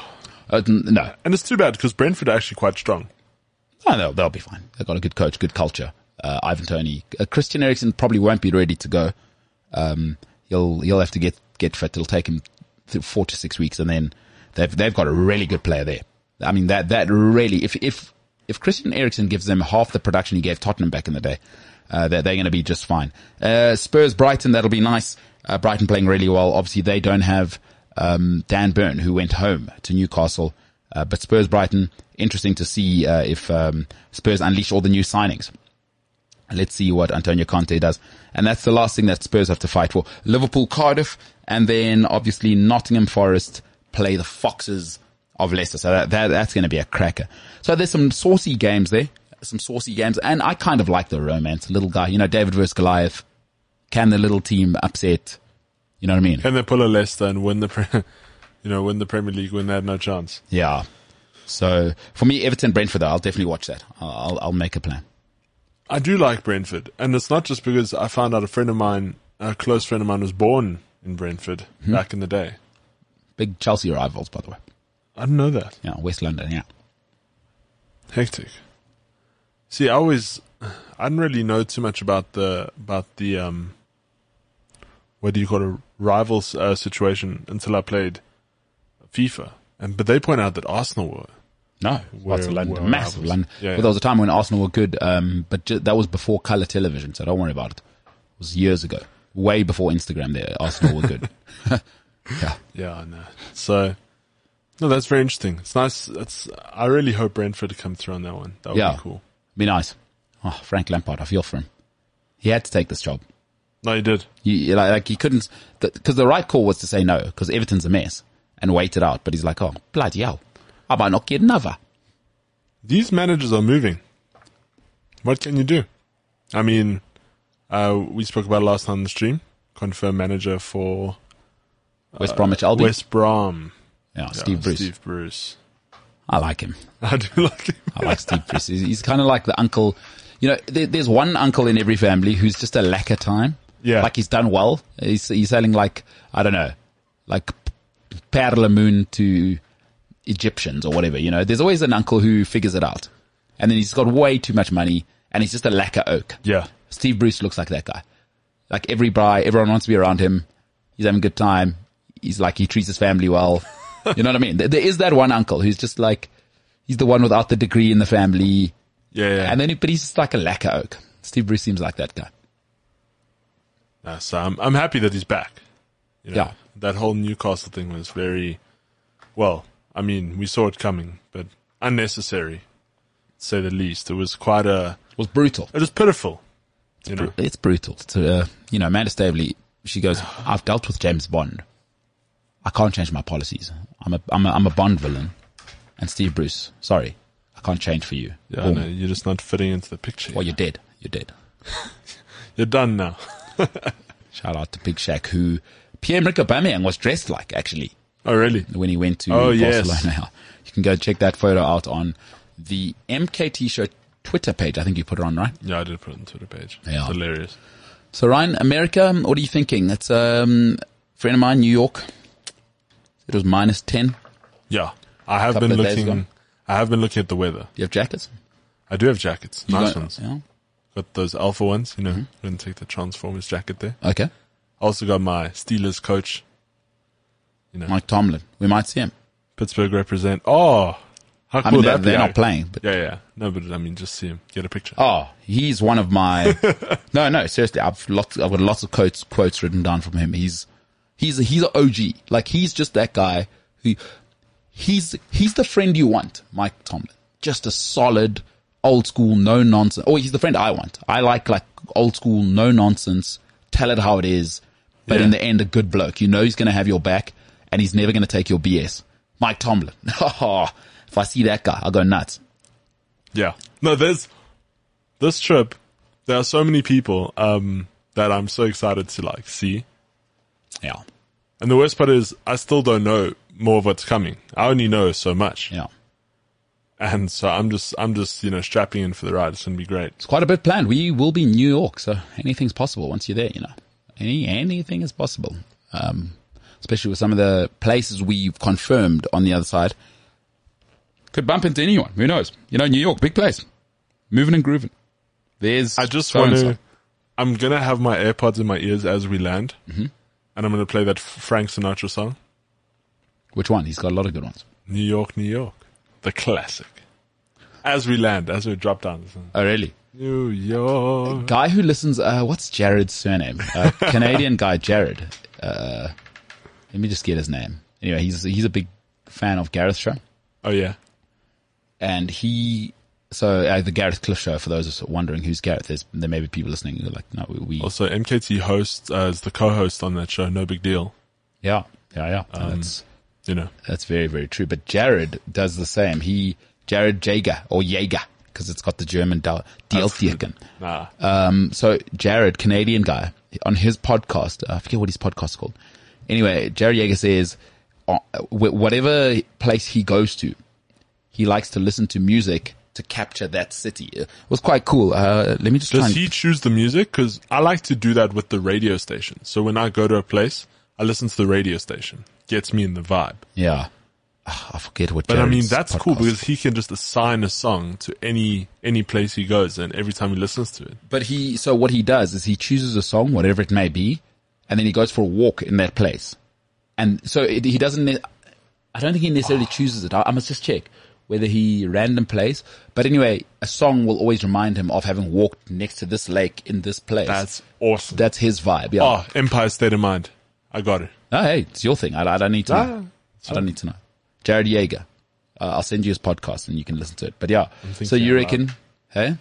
Uh, no, And it's too bad because Brentford are actually quite strong. No, they'll, they'll be fine. They've got a good coach, good culture. Uh, Ivan Toney, uh, Christian Eriksen probably won't be ready to go. Um, he'll, he'll have to get, get fit. It'll take him four to six weeks and then they've, they've got a really good player there. I mean, that, that really, if, if, if Christian Eriksen gives them half the production he gave Tottenham back in the day, uh, they're, they're going to be just fine. Uh, Spurs Brighton, that'll be nice. Uh, Brighton playing really well. Obviously they don't have, um, Dan Burn who went home to Newcastle. Uh, but Spurs Brighton, interesting to see, uh, if, um, Spurs unleash all the new signings. Let's see what Antonio Conte does. And that's the last thing that Spurs have to fight for. Liverpool, Cardiff, and then obviously Nottingham Forest play the Foxes of Leicester. So that, that that's going to be a cracker. So there's some saucy games there, some saucy games. And I kind of like the romance. Little guy, you know, David versus Goliath. Can the little team upset? You know what I mean? Can they pull a Leicester and win the, pre- you know, win the Premier League when they had no chance? Yeah. So for me, Everton, Brentford, though, I'll definitely watch that. I'll, I'll, make a plan. I do like Brentford, and it's not just because I found out a friend of mine, a close friend of mine, was born in Brentford Hmm. back in the day. Big Chelsea rivals, by the way. I didn't know that. Yeah, West London. Yeah. Hectic. See, I always, I didn't really know too much about the about the um, what do you call it, rivals uh, situation until I played FIFA, and but they point out that Arsenal were No, Were- lots of London, massive rivals. London. Yeah, But yeah. there was a time when Arsenal were good, um, but ju- that was before color television, so don't worry about it. It was years ago, way before Instagram. There, Arsenal were good. yeah, Yeah, I know. So, no, that's very interesting. It's nice. It's. I really hope Brentford to come through on that one. That would Yeah. be cool. be nice. Oh, Frank Lampard, I feel for him. He had to take this job. No, he did. You, like, like he couldn't, because the right call was to say no, because Everton's a mess, and wait it out. But he's like, oh bloody hell, I might not get another. These managers are moving. What can you do? I mean, uh, we spoke about it last time on the stream. Confirmed manager for West Bromwich Albion. West Brom. yeah, Yeah, Steve Bruce. Steve Bruce. I like him. I do like him. I like Steve Bruce. He's, he's kind of like the uncle. You know, there, there's one uncle in every family who's just a lack of time. Yeah. Like he's done well. He's, he's selling like, I don't know, like Perla Moon to Egyptians or whatever, you know. There's always an uncle who figures it out. And then he's got way too much money and he's just a lacquer oak. Yeah. Steve Bruce looks like that guy. Like every guy, everyone wants to be around him. He's having a good time. He's like, he treats his family well. You know what I mean? There- is that one uncle who's just like, he's the one without the degree in the family. Yeah, yeah. And then, he- but he's just like a lacquer oak. Steve Bruce seems like that guy. So I'm, I'm happy that he's back. You know, Yeah. That whole Newcastle thing was very, well, I mean, we saw it coming, but unnecessary, to say the least. It was quite a, It was brutal. it was pitiful. You know, It's brutal. To, uh, you know, Amanda Staveley, she goes, I've dealt with James Bond. I can't change my policies. I'm a, I'm a, I'm a Bond villain. And Steve Bruce, sorry, I can't change for you. yeah, you're just not fitting into the picture. Well, you're dead. You're dead. You're done now. Shout out to Big Shaq, who Pierre-Emerick Aubameyang was dressed like, actually, Oh, really? when he went to Oh, yes. Barcelona. You can go check that photo out on the MKT Show Twitter page. I think you put it on, right? Yeah, I did put it on the Twitter page. Yeah. Hilarious. So Ryan, America, what are you thinking? It's um, a friend of mine, New York. It was minus 10. Yeah. I have been looking. I have been looking at the weather. you have jackets? I do have jackets. You nice got- ones. Yeah. Got those alpha ones, you know, Mm-hmm. gonna take the Transformers jacket there. Okay. Also got my Steelers coach. You know, Mike Tomlin. We might see him. Pittsburgh represent. Oh, how cool I mean, they're, that they're not playing, but Yeah, yeah. No, but I mean, just see him, get a picture. oh, he's one of my. no, no, seriously, I've lots. I've got lots of quotes quotes written down from him. He's he's he's an OG. Like he's just that guy who he's he's the friend you want, Mike Tomlin. Just a solid, old school, no nonsense. Oh, he's the friend I want. I like like old school, no nonsense. Tell it how it is, but Yeah. in the end, a good bloke. You know he's going to have your back, and he's never going to take your BS. Mike Tomlin. if I see that guy, I'll go nuts. Yeah. No, there's this trip. there are so many people um, that I'm so excited to like see. Yeah. And the worst part is, I still don't know more of what's coming. I only know so much, Yeah. and so I'm just, I'm just, you know, strapping in for the ride. It's gonna be great. It's quite a bit planned. We will be in New York, so anything's possible once you're there, you know. Any, anything is possible. Um, especially with some of the places we've confirmed on the other side. Could bump into anyone. Who knows? You know, New York, big place. Moving and grooving. There's I just so want to. I'm gonna have my AirPods in my ears as we land, Mm-hmm. and I'm gonna play that Frank Sinatra song, Which one? He's got a lot of good ones. "New York, New York," the classic. As we land, as we drop down, Oh, really? New York. Guy who listens, uh, what's Jared's surname? Uh, Canadian guy, Jared. Uh, let me just get his name. Anyway, he's, he's a big fan of Gareth show. Oh yeah, and he so uh, the Gareth Cliff show for those of wondering who's Gareth there's there may be people listening who are like no we, we Also, MKT hosts as the co-host on that show. No big deal. yeah yeah yeah Um, that's You know. that's very very true but Jared does the same he Jared Jager or Jaeger because it's got the German Del- Dielthieken Nah. um so Jared Canadian guy on his podcast I forget what his podcast is called anyway Jared Jaeger says uh, whatever place he goes to he likes to listen to music to capture that city. It was quite cool. Uh, let me just try Does and he choose the music? Because I like to do that with the radio station. So when I go to a place, I listen to the radio station. Gets me in the vibe. Yeah. Ah, I forget what. But I mean, Jared's that's cool because he can just assign a song to any any place he goes, and every time he listens to it, But he, so what he does is he chooses a song, whatever it may be, and then he goes for a walk in that place. And so it, he doesn't, I don't think he necessarily chooses it. I, I must just check whether he random plays. But anyway, a song will always remind him of having walked next to this lake in this place. that's awesome. that's his vibe. Yeah. oh, Empire State of Mind. I got it. Oh, hey, it's your thing. I, I don't need to know. Ah, I don't need to know. Jared Yeager. Uh, I'll send you his podcast and you can listen to it. But yeah, so you reckon, hey?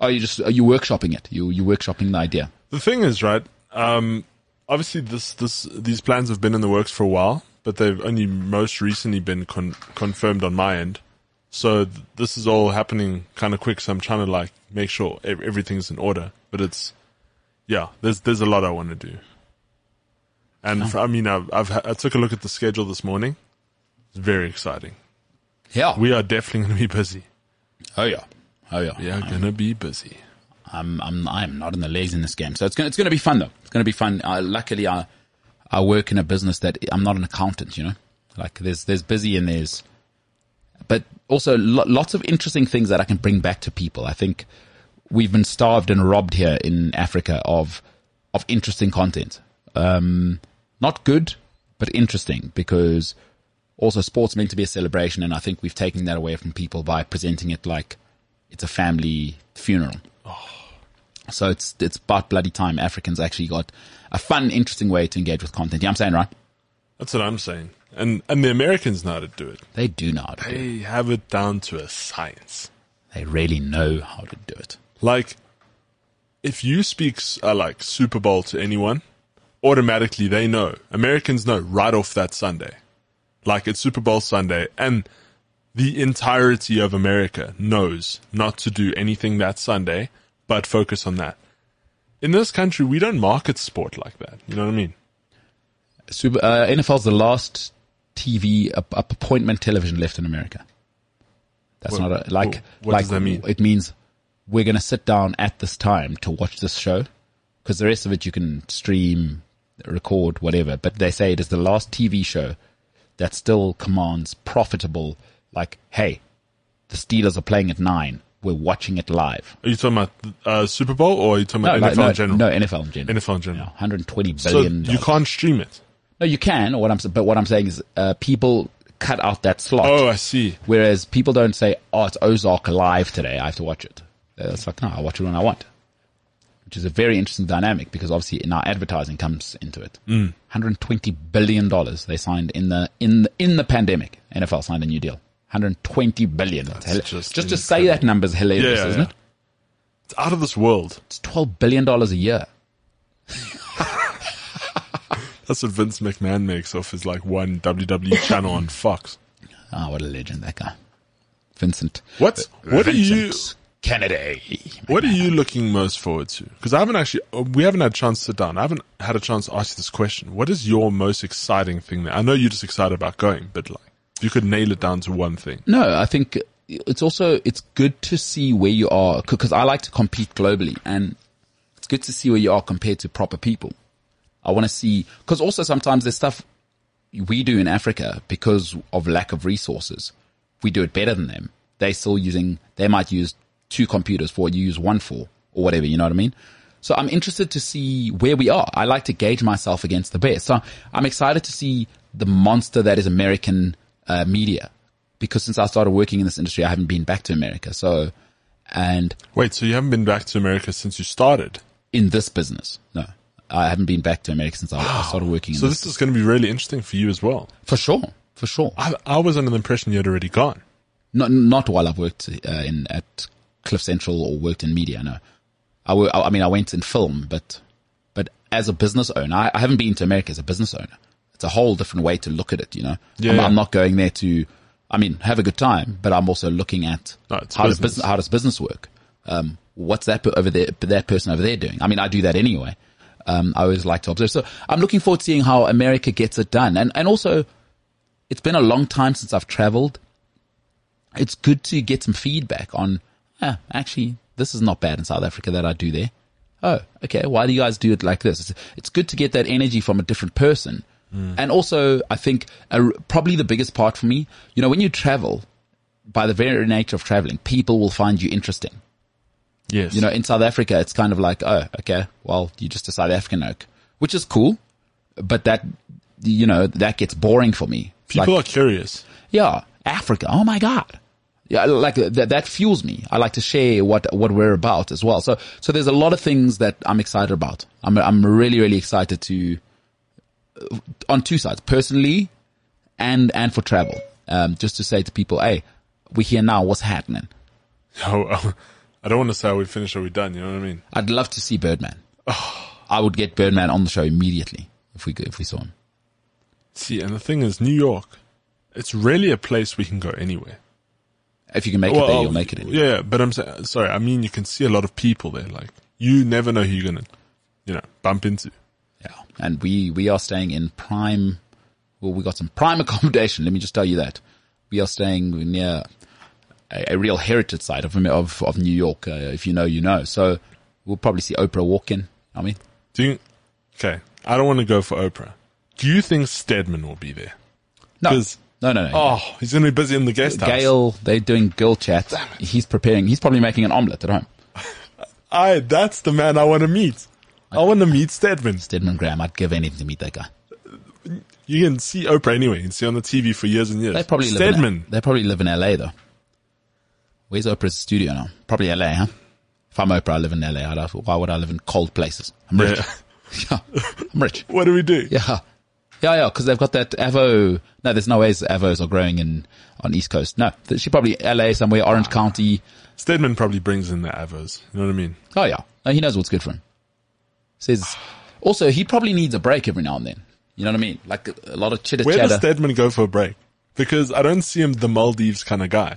Oh, you just, are you workshopping it? You, you workshopping the idea? The thing is, right? Um, obviously, this this these plans have been in the works for a while, but they've only most recently been con- confirmed on my end. So th- this is all happening kind of quick. So I'm trying to like make sure ev- everything's in order. But it's yeah, there's there's a lot I want to do. And for, I mean, I've, I've ha- I took a look at the schedule this morning. It's very exciting. Yeah. We are definitely going to be busy. oh yeah. Oh yeah. We are going to be busy. I'm, I'm, I'm not in the legs in this game. So it's going to, it's going to be fun though. It's going to be fun. Uh, luckily, I, I work in a business that I'm not an accountant, you know, like there's, there's busy and there's, but also lo- lots of interesting things that I can bring back to people. I think we've been starved and robbed here in Africa of, of interesting content. Um, not good, but interesting because also sports meant to be a celebration. And I think we've taken that away from people by presenting it like it's a family funeral. So it's it's about bloody time Africans actually got a fun, interesting way to engage with content. Yeah, I'm saying right. That's what I'm saying. And and the Americans know how to do it. They do know how to do it. They have it down to a science. They really know how to do it. Like, if you speak uh, like Super Bowl to anyone, automatically they know. Americans know right off that Sunday. Like it's Super Bowl Sunday, and the entirety of America knows not to do anything that Sunday, but focus on that. In this country, we don't market sport like that. You know what I mean? Super, uh, NFL's the last TV up, up appointment television left in America. That's What- not a, like what like does that mean? It means we're going to sit down at this time to watch this show because the rest of it you can stream, record, whatever. But they say it is the last TV show that still commands profitable. Like, hey, the Steelers are playing at nine. We're watching it live. Are you talking about uh, Super Bowl or are you talking about NFL no, in general? no, NFL in general. NFL in general. Yeah, 120 so you can't stream it. No, you can. What I'm, but what I'm saying is, uh, people cut out that slot. Oh, I see. Whereas people don't say, "Oh, it's Ozark live today. I have to watch it." Uh, It's like, no, I watch it when I want. Which is a very interesting dynamic because obviously in our advertising comes into it. Mm. 120 billion dollars they signed in the in the, in the pandemic. NFL signed a new deal. 120 billion. Just just to say that number is hilarious, Yeah, yeah, isn't yeah. it? It's out of this world. It's 12 billion dollars a year. That's what Vince McMahon makes off his like one WWE channel on Fox. Ah, what a legend that guy, Vincent. What? What are you? Vincent Canada. What are you looking most forward to? Because I haven't actually, uh, we haven't had a chance to sit down. I haven't had a chance to ask you this question. What is your most exciting thing there? I know you're just excited about going, but like, if you could nail it down to one thing. No, I think it's also, it's good to see where you are, because I like to compete globally and it's good to see where you are compared to proper people. I want to see, because also sometimes there's stuff we do in Africa because of lack of resources. We do it better than them. They still using, they might use two computers for what you use one for or whatever. You know what I mean? So I'm interested to see where we are. I like to gauge myself against the best. So I'm excited to see the monster that is American uh, media because since I started working in this industry, I haven't been back to America. So, and Wait, so you haven't been back to America since you started? in this business, no, I haven't been back to America since I, I started working in this business. So this. this is going to be really interesting for you as well. For sure. For sure. I, I was under the impression you had already gone. Not, not while I've worked uh, in, at Cliff Central or worked in media. No, I, mean, I went in film, but, but as a business owner, I, I haven't been to America as a business owner. It's a whole different way to look at it, you know? Yeah, I'm, yeah. I'm not going there to, I mean, have a good time, but I'm also looking at No, how does business. business, how does business work? Um, what's that over there, that person over there doing? I mean, I do that anyway. Um, I always like to observe. So I'm looking forward to seeing how America gets it done. And, and also it's been a long time since I've traveled. It's good to get some feedback on, ah, actually, this is not bad in South Africa that I do there. Oh, okay. Why do you guys do it like this? It's, it's good to get that energy from a different person. And also, I think uh, probably the biggest part for me, you know, when you travel, by the very nature of traveling, people will find you interesting. Yes. You know, in South Africa, it's kind of like, oh, okay, well, you're just a South African oak, which is cool, but that, you know, that gets boring for me. People like, are curious. yeah, Africa. Oh my God. Yeah, like that, that fuels me. I like to share what, what we're about as well. So, so there's a lot of things that I'm excited about. I'm, I'm really, really excited to, uh, on two sides, personally and, and for travel. Um, just to say to people, hey, we're here now. What's happening? Oh, I don't want to say are we finished or we done. You know what I mean? I'd love to see Birdman. I would get Birdman on the show immediately if we if we saw him. See, and the thing is, New York, it's really a place we can go anywhere. If you can make it there, you'll make it. Anyway. Yeah, but I'm sorry, I mean, you can see a lot of people there. Like, you never know who you're going to, you know, bump into. Yeah. And we, we are staying in prime, well, we got some prime accommodation. Let me just tell you that. We are staying near a, a real heritage site of, of, of New York. Uh, if you know, you know. So we'll probably see Oprah walk in. I mean, Do you, okay, I don't want to go for Oprah. Do you think Stedman will be there? no, 'Cause- no, no, no. Oh, he's going to be busy in the guest house. Gail, they're doing girl chat. He's preparing, he's probably making an omelette at home. I, that's the man I want to meet. I want to meet Stedman. Stedman Graham, I'd give anything to meet that guy. You can see Oprah anyway. You can see on the TV for years and years. They probably live Stedman. in, they probably live in LA though. Where's Oprah's studio now? Probably LA, huh? If I'm Oprah, I live in LA. I'd have, why would I live in cold places? I'm rich. Yeah. Yeah, I'm rich. What do we do? Yeah. Yeah, yeah, because they've got that Avo. No, there's no ways Avos are growing in on East Coast. No, she probably LA somewhere, Orange County. Stedman probably brings in the Avos. You know what I mean? Oh yeah, no, he knows what's good for him. Says also he probably needs a break every now and then. You know what I mean? Like a, a lot of chitter Where does. Stedman go for a break? Because I don't see him the Maldives kind of guy.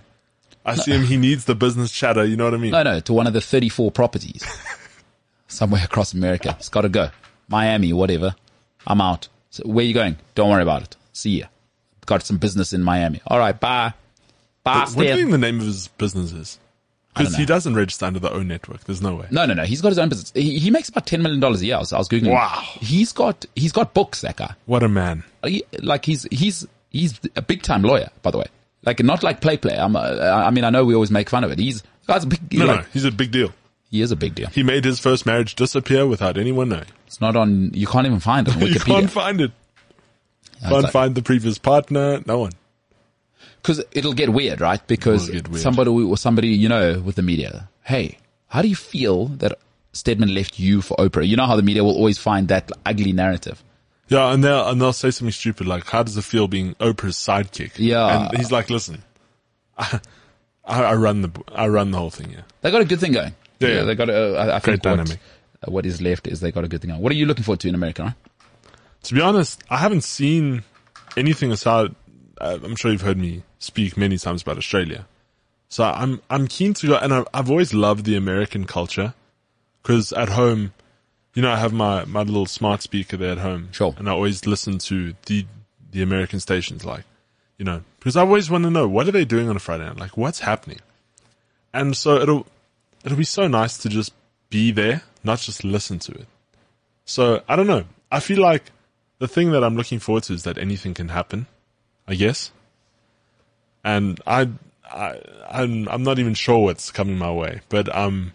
I see him, he needs the business chatter. You know what I mean? No, no, to one of the 34 properties somewhere across America. It's got to go. Miami, whatever. I'm out. So where you going? Don't worry about it. See ya. Got some business in Miami. All right, bye. Bye, what do you think the name of his business is? Because he doesn't register under the own network. There's no way. No, no, no. He's got his own business. He, he makes about ten million dollars a year. I was, I was googling. Wow. He's got he's got books. That guy. What a man. He- like he's he's he's a big time lawyer. By the way, like not like play play. I'm, uh, I mean, I know we always make fun of it. He's guy's a big. No, like, no, he's a big deal. He is a big deal. He made his first marriage disappear without anyone knowing. It's not on. You can't even find it on You can't find it. Can't like- find the previous partner. No one. Because it'll get weird, right? Because It will get weird. somebody or somebody you know with the media, hey, how do you feel that Stedman left you for Oprah? You know how the media will always find that ugly narrative. Yeah, and they'll and they'll say something stupid like, "How does it feel being Oprah's sidekick?" Yeah. and he's like, "Listen, I, I run the I run the whole thing Yeah, They got a good thing going. Yeah, yeah. they got. A, I, I Great think what, dynamic. uh, what is left is they got a good thing going. What are you looking forward to in America? Right? To be honest, I haven't seen anything aside. Uh, I'm sure you've heard me speak many times about Australia. So I'm, I'm keen to go and I, I've always loved the American culture because at home, you know, I have my, my little smart speaker there at home. Sure. And I always listen to the, the American stations like, you know, because I always want to know what are they doing on a Friday night? Like what's happening? And so it'll, it'll be so nice to just be there, not just listen to it. So I don't know. I feel like the thing that I'm looking forward to is that anything can happen, I guess. And I, I, I'm, I'm not even sure what's coming my way, but um,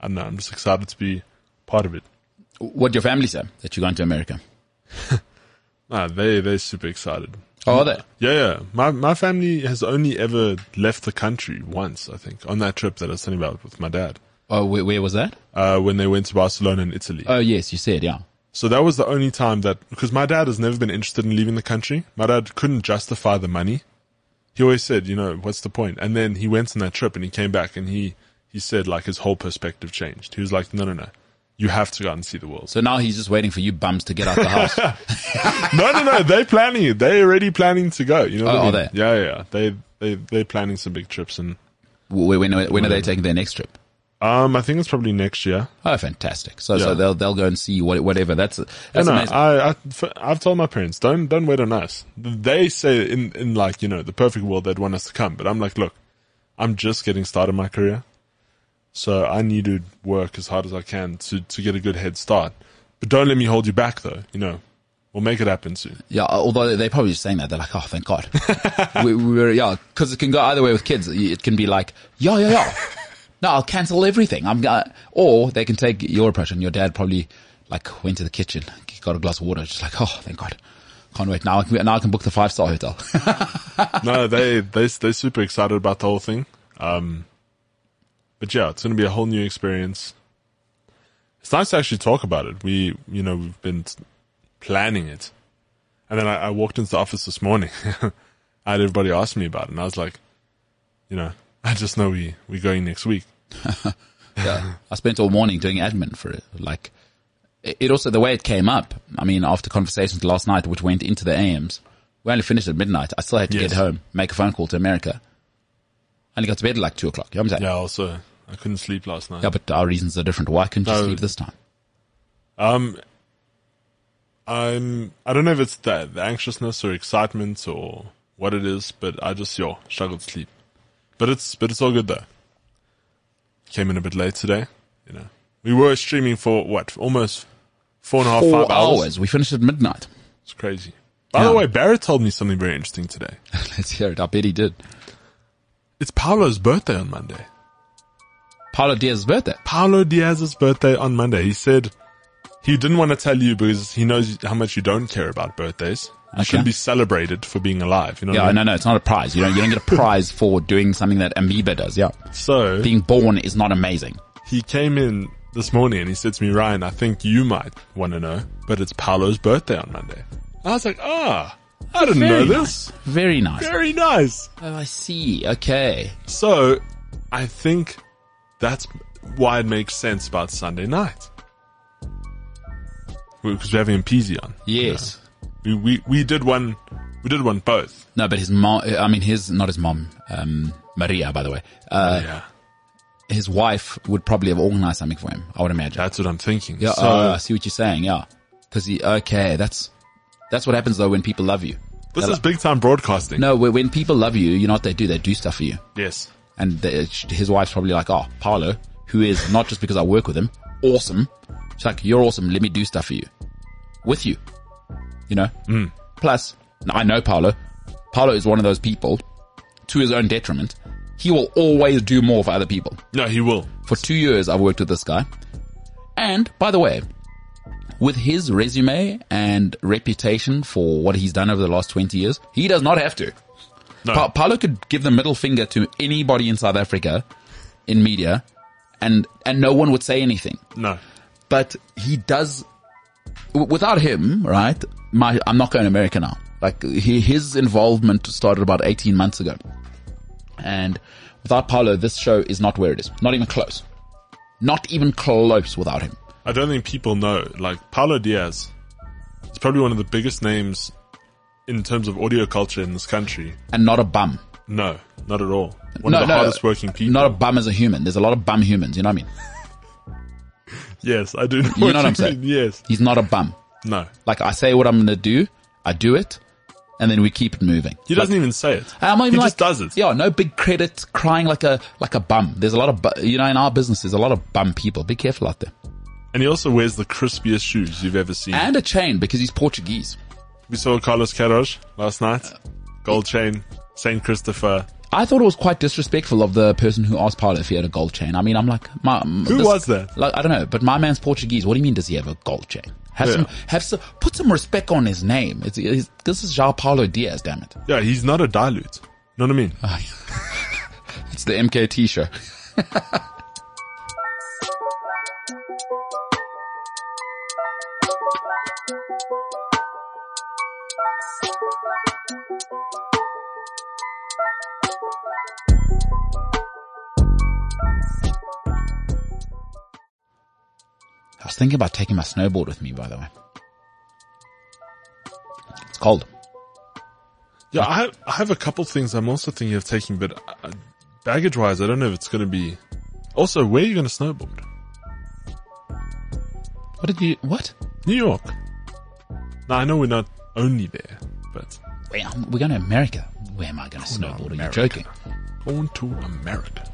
I don't know. I'm just excited to be part of it. What your family say that you're going to America? Ah, they they're super excited. Oh, are they? Yeah, yeah. My my family has only ever left the country once, I think, on that trip that I was telling about with my dad. Oh, where, where was that? Uh, when they went to Barcelona and Italy. Oh, yes, you said, yeah. So that was the only time that, because my dad has never been interested in leaving the country. My dad couldn't justify the money. He always said, you know, what's the point? And then he went on that trip and he came back and he, he said like his whole perspective changed. He was like, no, no, no. You have to go out and see the world. So now he's just waiting for you bums to get out the house. no, no, no. They're planning it. They're already planning to go. You know what Oh, I are mean? they? Yeah, yeah. They, they, they're planning some big trips and, when, when, when are they taking their next trip? um, I think it's probably next year. Oh, fantastic. So, so they'll, they'll go and see what, whatever. That's, that's no, amazing. I, I, I've told my parents, don't, don't wait on us. They say in, in like, you know, the perfect world, they'd want us to come. But I'm like, look, I'm just getting started in my career. So I need to work as hard as I can to, to get a good head start. But don't let me hold you back though. You know, we'll make it happen soon. Yeah, although they're probably just saying that. They're like, oh, thank God. we, were, yeah, cause it can go either way with kids. It can be like, yeah, yeah, yeah. No, I'll cancel everything. I'm gonna, or they can take your approach and your dad probably like went to the kitchen, got a glass of water, just like, oh, thank God. Can't wait. Now I can, now I can book the five star hotel. no, they, they, they're super excited about the whole thing. Um, but yeah, it's going to be a whole new experience. It's nice to actually talk about it. We, you know, we've been planning it. And then I, I walked into the office this morning. I had everybody ask me about it and I was like, you know, I just know we, we're going next week. yeah. I spent all morning doing admin for it. Like, it also, the way it came up, I mean, after conversations last night, which went into the AMs, we only finished at midnight. I still had to Yes. get home, make a phone call to America. I only got to bed at like two o'clock. You know what I'm saying? Yeah, also, I couldn't sleep last night. Yeah, but our reasons are different. Why couldn't you sleep this time? Um, I'm, I don't know if it's the, the anxiousness or excitement or what it is, but I just, yo, struggled to sleep. But it's, but it's all good though. Came in a bit late today, you know. We were streaming for what, almost four and a half, Four five hours. hours. We finished at midnight. It's crazy. By Yeah. the way, Barrett told me something very interesting today. Let's hear it. I bet he did. It's Paolo's birthday on Monday. Paulo Diaz's birthday. Paulo Diaz's birthday on Monday. He said he didn't want to tell you because he knows how much you don't care about birthdays. You Okay. shouldn't be celebrated for being alive. You know Yeah, I mean? no, no, it's not a prize. You don't, you don't get a prize for doing something that Amoeba does. Yeah. So Being born is not amazing. he came in this morning and he said to me, Ryan, I think you might want to know, but it's Paolo's birthday on Monday. I was like, ah, I didn't know this. nice. Very nice. Very nice. Oh, I see. Okay. So I think that's why it makes sense about Sunday night. Because we're having Peasy on. Yes. We, we, we did one, we did one both. No, but his mom, I mean, his, not his mom, um, Maria, by the way, uh, yeah. his wife would probably have organized something for him. I would imagine. That's what I'm thinking. Yeah. So, oh, I see what you're saying. Yeah. Cause he, okay. That's, that's what happens though when people love you. this is big time broadcasting. No, when when people love you, you know what they do? They do stuff for you. Yes. And the, his wife's probably like, oh, Paolo, who is not just because I work with him, awesome. She's like, you're awesome. Let me do stuff for you. With you. You know? Mm. Plus, I know Paolo. Paolo is one of those people, to his own detriment, he will always do more for other people. No, he will. For two years, I've worked with this guy. And, by the way, with his resume and reputation for what he's done over the last 20 years, he does not have to. No. Pa- Paulo could give the middle finger to anybody in South Africa in media and, and no one would say anything. no. But he does, w- without him, right? My, I'm not going to America now. Like he, his involvement started about 18 months ago. And without Paulo, this show is not where it is. Not even close. Not even close without him. I don't think people know. Like Paulo Diaz is probably one of the biggest names in terms of audio culture in this country. And not a bum. No, not at all. one of the hardest working people. Not a bum as a human. There's a lot of bum humans. You know what I mean? yes, I do know You know what I'm saying? Yes. He's not a bum. No. Like I say what I'm going to do, I do it, and then we keep it moving. He doesn't even say it. I'm even he like, just does it. Yeah, no big credit, crying like a like a bum. There's a lot of bu- you know in our business. There's a lot of bum people. Be careful out there. And he also wears the crispiest shoes you've ever seen. And a chain because he's Portuguese. We saw Carlos Queiroz last night. Gold chain, Saint Christopher. I thought it was quite disrespectful of the person who asked Paulo if he had a gold chain. I mean, I'm like, my, Who this- was that? Like, I don't know, but my man's Portuguese. What do you mean? Does he have a gold chain? Have some, Yeah. have some, put some respect on his name. It's, it's, this is João Paulo Diaz, damn it. Yeah, he's not a dilute. You Know what I mean? It's the MKT show. I was thinking about taking my snowboard with me, by the way. It's cold. Yeah, I have, I have a couple things I'm also thinking of taking, but uh, baggage wise, I don't know if it's going to be. Also, where are you going to snowboard? What did you, what? New York. Now, I know we're not only there, but Wait, I'm- we're going to America. Where am I going to snowboard? Are you joking? going to America.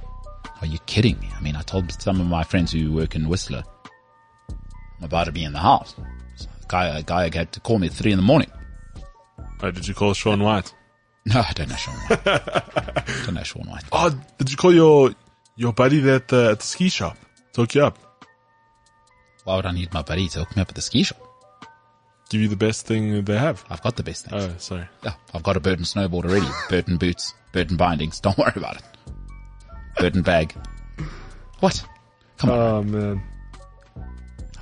Are you kidding me? I mean, I told some of my friends who work in Whistler about to be in the house. So guy, a guy had to call me at three in the morning. Oh, did you call Shaun White? No, I don't know Shaun White. don't know Shaun White. Oh, did you call your your buddy there at the, at the ski shop? Took you up. Why would I need my buddy to hook me up at the ski shop? Give you the best thing they have. I've got the best thing. Oh, sorry. Yeah, I've got a Burton snowboard already. Burton boots, Burton bindings. Don't worry about it. Burton bag. What? Come on. Oh man,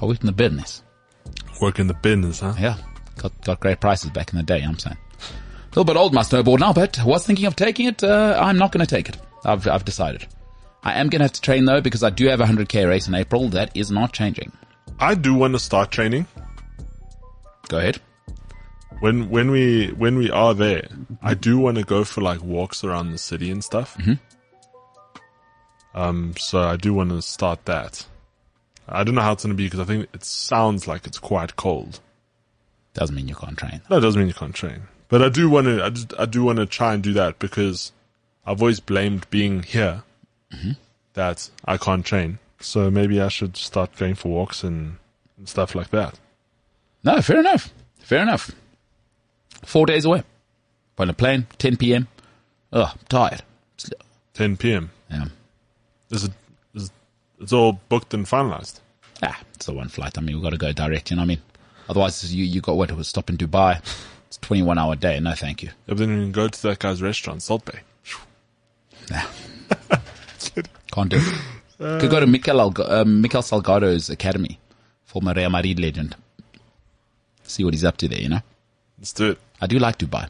I worked in the business. working the business, huh? Yeah. Got, got great prices back in the day, I'm saying. A little bit old my snowboard now, but I was thinking of taking it. Uh, I'm not going to take it. I've, I've decided. I am going to have to train though because I do have a 100k race in April. That is not changing. I do want to start training Go ahead. when when we when we are there. I do want to go for like walks around the city and stuff. Um, so I do want to start that. I don't know how it's going to be because I think it sounds like it's quite cold. Doesn't mean you can't train. No, it doesn't mean you can't train. But I do want to, I, just, I do want to try and do that because I've always blamed being here mm-hmm. that I can't train. So maybe I should start going for walks and, and stuff like that. No, fair enough. Fair enough. Four days away. On a plane, 10 p.m. Ugh, tired. 10 p.m. Yeah. Is it, it's all booked and finalized. Ah, it's the one flight. I mean, we've got to go direct, you know what I mean? Otherwise, you, you got what to stop in Dubai. It's a 21 hour day. No, thank you. Yeah, but then we can go to that guy's restaurant, Salt Bae. Nah. Can't do it. Could go to Mikel, Alg- uh, Michel Salgado's academy, former Real Madrid legend. See what he's up to there, you know? Let's do it. I do like Dubai.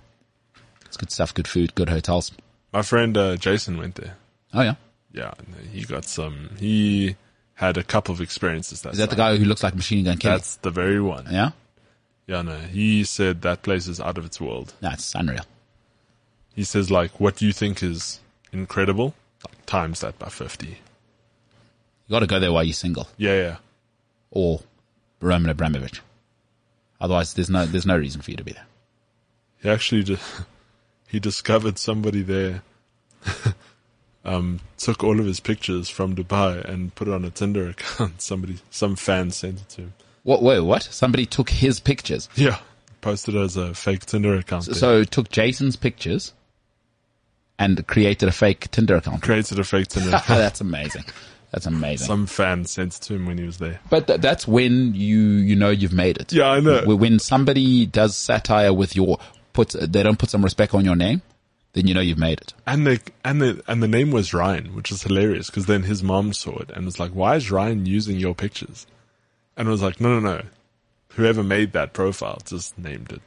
It's good stuff, good food, good hotels. My friend uh, Jason went there. Oh, yeah. Yeah, he got some, he had a couple of experiences. That Is that the guy who looks like Machine Gun Kelly? That's the very one. yeah? Yeah, no. He said that place is out of its world. It's unreal. He says like, what do you think is incredible, like, times that by fifty. You got to go there while you're single, Yeah, yeah. or Roman Abramovich. Otherwise, there's no there's no reason for you to be there. He actually just, he discovered somebody there. um, took all of his pictures from Dubai and put it on a Tinder account. Somebody, some fan sent it to him. What? Wait, what? Somebody took his pictures. Yeah, posted it as a fake Tinder account. there. So took Jason's pictures and created a fake Tinder account. created a fake Tinder account. That's amazing. That's amazing. Some fan sent it to him when he was there. but th- that's when you you know you've made it. Yeah, I know. When somebody does satire with your put they don't put some respect on your name, then you know you've made it. And the and the and the name was Ryan, which is hilarious because then his mom saw it and was like, "Why is Ryan using your pictures?" And I was like, "No, no, no. Whoever made that profile just named it,"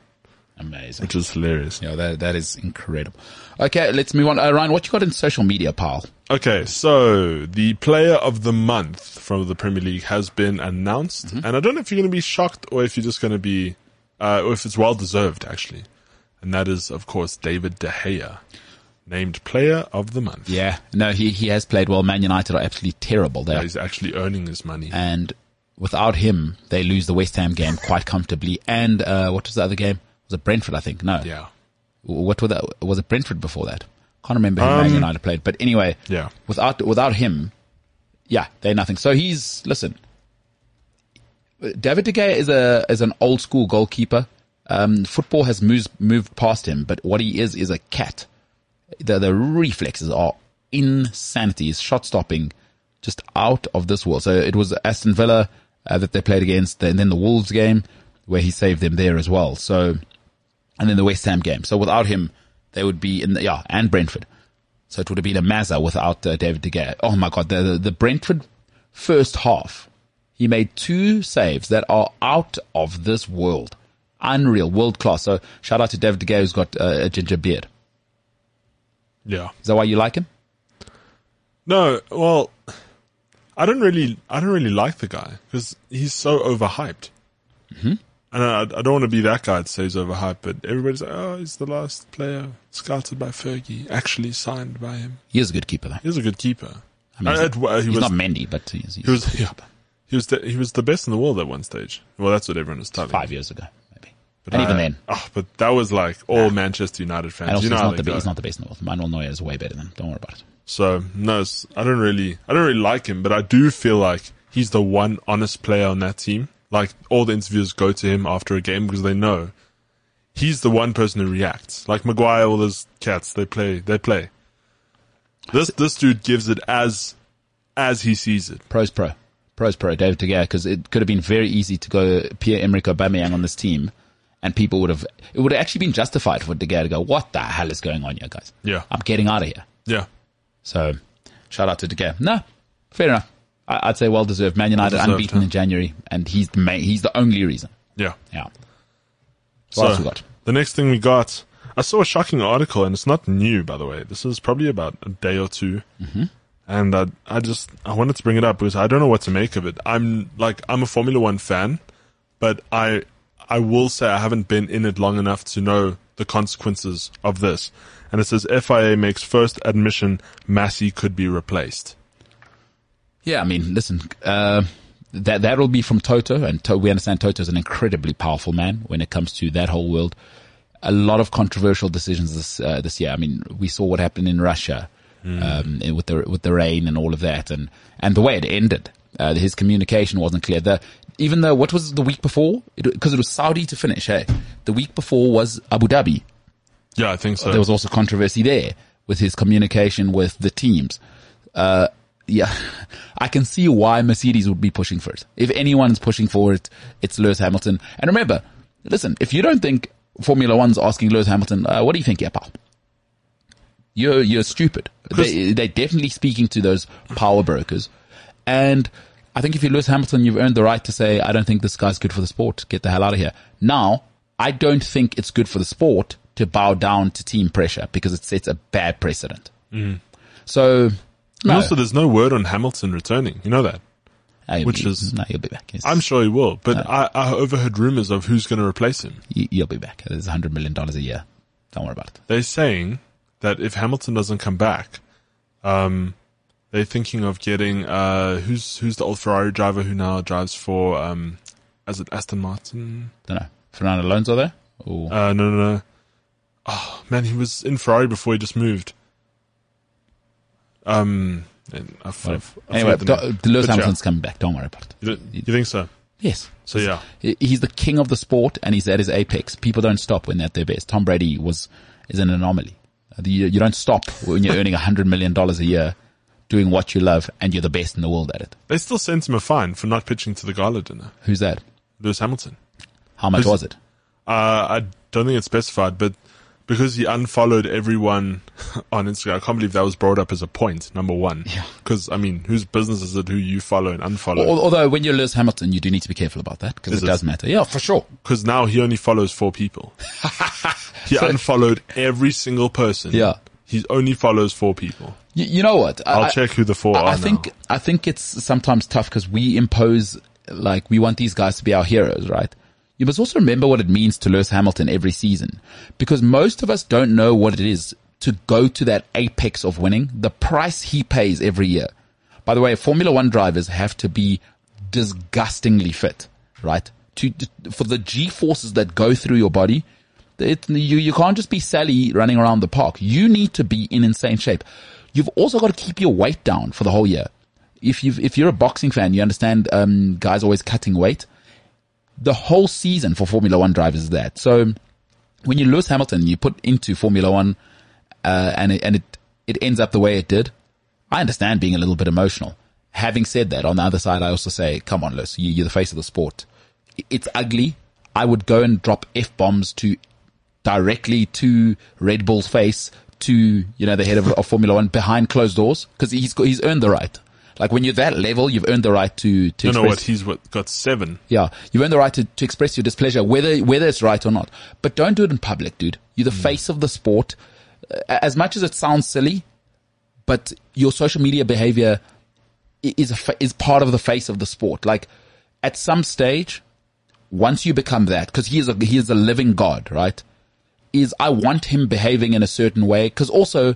Amazing. which is hilarious. Yeah, that that is incredible. Okay, let's move on. Uh, Ryan, what you got in social media, pal? Okay, so the player of the month from the Premier League has been announced, and I don't know if you're going to be shocked or if you're just going to be, uh, or if it's well deserved actually, and that is of course David De Gea. named player of the month. Yeah, no, he, he has played well. Man United are absolutely terrible there. He's actually earning his money. And without him, they lose the West Ham game quite comfortably. And, uh, what was the other game? Was it Brentford, I think? No. yeah. What were the, was it Brentford before that? Can't remember who Man Um, United played. But anyway, Yeah. without, without him, yeah, they're nothing. So he's, listen, David De Gea is a, is an old school goalkeeper. Um, football has moved, moved past him, but what he is, is a cat. The, the reflexes are insanity. His shot stopping just out of this world. So it was Aston Villa uh, that they played against and then the Wolves game where he saved them there as well. So, and then the West Ham game. So without him, they would be in the, yeah, and Brentford. So it would have been a Mazza without uh, David De Gea. Oh my God. The, the, the Brentford first half, he made two saves that are out of this world. Unreal, world class. So shout out to David De Gea who's got uh, a ginger beard. Yeah. Is that why you like him? No, well, I don't really, I don't really like the guy because he's so overhyped. Mm-hmm. And I, I don't want to be that guy that says overhyped, but everybody's like, oh, he's the last player scouted by Fergie, actually signed by him. He is a good keeper though. He's a good keeper. I mean, Uh, he's, he he's was, not Mendy, but he's, he's he was, a good yeah, he was, the, he was the best in the world at one stage. Well, that's what everyone was telling. five years ago. But and I- even uh, then, oh, but that was like all Manchester United fans. and also you know he's not, the, he's not the best in the world. Manuel Neuer is way better than him. Don't worry about it. So no, I don't really, I don't really like him, but I do feel like he's the one honest player on that team. Like all the interviewers go to him after a game because they know he's the one person who reacts. Like Maguire, all those cats, they play, they play. This this dude gives it as as he sees it. Pros pro. Pros pro, David De Gea, because it could have been very easy to go Pierre-Emerick Aubameyang on this team and people would have, it would have actually been justified for De Gea to go, what the hell is going on here, guys? Yeah. I'm getting out of here. Yeah, So, shout out to De Gea. No, fair enough. I, I'd say well deserved. Man United Well-deserved, unbeaten huh? in January, and he's the main, he's the only reason. yeah. Yeah. What So else we got? the next thing we got, I saw a shocking article, and it's not new, by the way. This is probably about a day or 2 mm-hmm. and I, I just I wanted to bring it up because I don't know what to make of it. I'm like I'm a Formula One fan, but I I will say I haven't been in it long enough to know the consequences of this. And it says FIA makes first admission Masi could be replaced. Yeah, I mean, listen, uh, that that'll be from Toto, and to, we understand Toto is an incredibly powerful man when it comes to that whole world. A lot of controversial decisions this uh, this year. I mean, we saw what happened in Russia um, with the with the rain and all of that, and and the way it ended. Uh, his communication wasn't clear. The even though what was the week before? Because it, was Saudi to finish. Hey, the week before was Abu Dhabi. Yeah, I think so. There was also controversy there with his communication with the teams. Uh, yeah, I can see why Mercedes would be pushing for it. If anyone's pushing for it, it's Lewis Hamilton. And remember, listen, if you don't think Formula One's asking Lewis Hamilton, uh, what do you think, yeah, pal? You're, you're stupid. They, they're definitely speaking to those power brokers. And I think if you're Lewis Hamilton, you've earned the right to say, I don't think this guy's good for the sport. Get the hell out of here. Now, I don't think it's good for the sport to bow down to team pressure because it sets a bad precedent. So, no, also, there's no word on Hamilton returning. You know that. He'll which be- is- no, he'll be back. Yes. I'm sure he will, but I, I overheard rumors of who's going to replace him. He- he'll be back. There's hundred million dollars a year. Don't worry about it. They're saying that if Hamilton doesn't come back, um, they're thinking of getting uh, who's who's the old Ferrari driver who now drives for um, is it Aston Martin? Don't know. Fernando Alonso there? Or, Uh, no, no, no. Oh man, he was in Ferrari before he just moved. Um, and I f- I f- I anyway, Do- Lewis But yeah, Hamilton's coming back. Don't worry about it. you, you think so? Yes. So yeah, He's the king of the sport and he's at his apex. People don't stop when they're at their best. Tom Brady was, is an anomaly. You, you don't stop when you're earning a hundred million dollars a year doing what you love and you're the best in the world at it. they still sent him a fine for not pitching to the gala dinner. Who's that? Lewis Hamilton. How much was it? Uh, I don't think it's specified, but because he unfollowed everyone on Instagram, I can't believe that was brought up as a point, number one. Yeah. Because, I mean, whose business is it who you follow and unfollow? Although when you're Lewis Hamilton, you do need to be careful about that because it it? does matter. Yeah, for sure. Because now he only follows four people. he unfollowed every single person. Yeah. He only follows four people. You, you know what? I'll I- check who the four I, are I think now. I think it's sometimes tough because we impose like we want these guys to be our heroes, right? You must also remember what it means to Lewis Hamilton every season because most of us don't know what it is to go to that apex of winning, the price he pays every year. By the way, Formula One drivers have to be disgustingly fit, right? To, for the G forces that go through your body, it, you, you can't just be Sally running around the park. You need to be in insane shape. You've also got to keep your weight down for the whole year. If you if you're a boxing fan, you understand um, guys always cutting weight. The whole season for Formula One drivers is that. So when you Lewis Hamilton, you put into Formula One, uh, and it, and it it ends up the way it did. I understand being a little bit emotional. Having said that, on the other side, I also say, come on, Lewis, you, you're the face of the sport. It's ugly. I would go and drop f bombs to directly to Red Bull's face to, you know, the head of, of Formula One behind closed doors because he's got, he's earned the right. Like when you're that level, you've earned the right to, to You know express- what? He's what got seven. yeah, you've earned the right to, to express your displeasure, whether whether it's right or not. But don't do it in public, dude. You're the mm. face of the sport. As much as it sounds silly, but your social media behavior is fa- is part of the face of the sport. Like at some stage, once you become that, because he is a he is a living god, right? Is I want him behaving in a certain way because also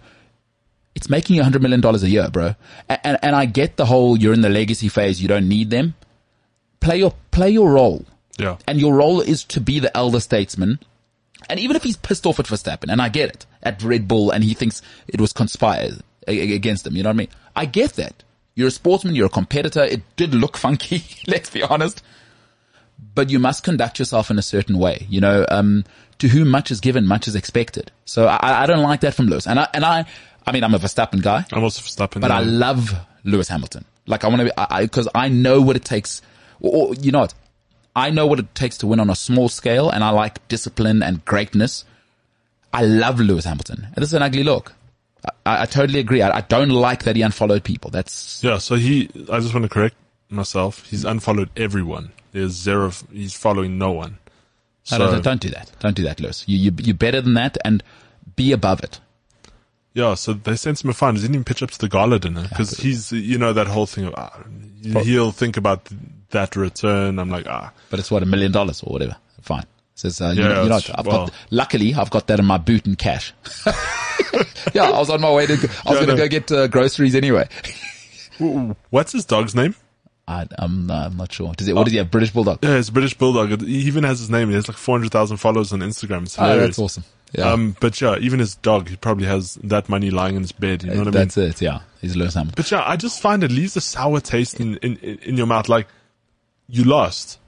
it's making you hundred million dollars a year, bro. And, and and I get the whole you're in the legacy phase, you don't need them. Play your play your role. Yeah. And your role is to be the elder statesman. And even if he's pissed off at Verstappen, and I get it, at Red Bull, and he thinks it was conspired against him, you know what I mean? I get that. You're a sportsman, you're a competitor. It did look funky, let's be honest. But you must conduct yourself in a certain way. You know, um, to whom much is given, much is expected. So I, I don't like that from Lewis. And I, and I, I mean, I'm a Verstappen guy I'm also Verstappen. but I love Lewis Hamilton. Like I want to be, I, I, cause I know what it takes, or, or, you know what? I know what it takes to win on a small scale and I like discipline and greatness. I love Lewis Hamilton. And this is an ugly look. I, I totally agree. I, I don't like that he unfollowed people. That's, Yeah, so he, I just want to correct myself. He's unfollowed everyone. There's zero, he's following no one. So, no, no, don't do that. Don't do that, Lewis. You, you, you're better than that and be above it. yeah, so they sent him a fine. He didn't even pitch up to the gala dinner because he's, you know, that whole thing of, ah, he'll think about that return. I'm like, ah, But it's what, a million dollars or whatever. Fine. Says, uh, you Yeah, know, you know I've well- got, luckily I've got that in my boot and cash. yeah, I was on my way to, I was Yeah, going to no. go get uh, groceries anyway. what's his dog's name? I, I'm, uh, I'm not sure. Does it, what does he have? British Bulldog? Yeah, it's a British Bulldog. He even has his name. He has like 400,000 followers on Instagram. It's Oh, that's awesome. Yeah. Um, but yeah, even his dog, he probably has that money lying in his bed. You know what I mean? that's it. Yeah. He's Lewis Hamilton. But yeah, I just find it leaves a sour taste in, in, in your mouth. Like, you lost.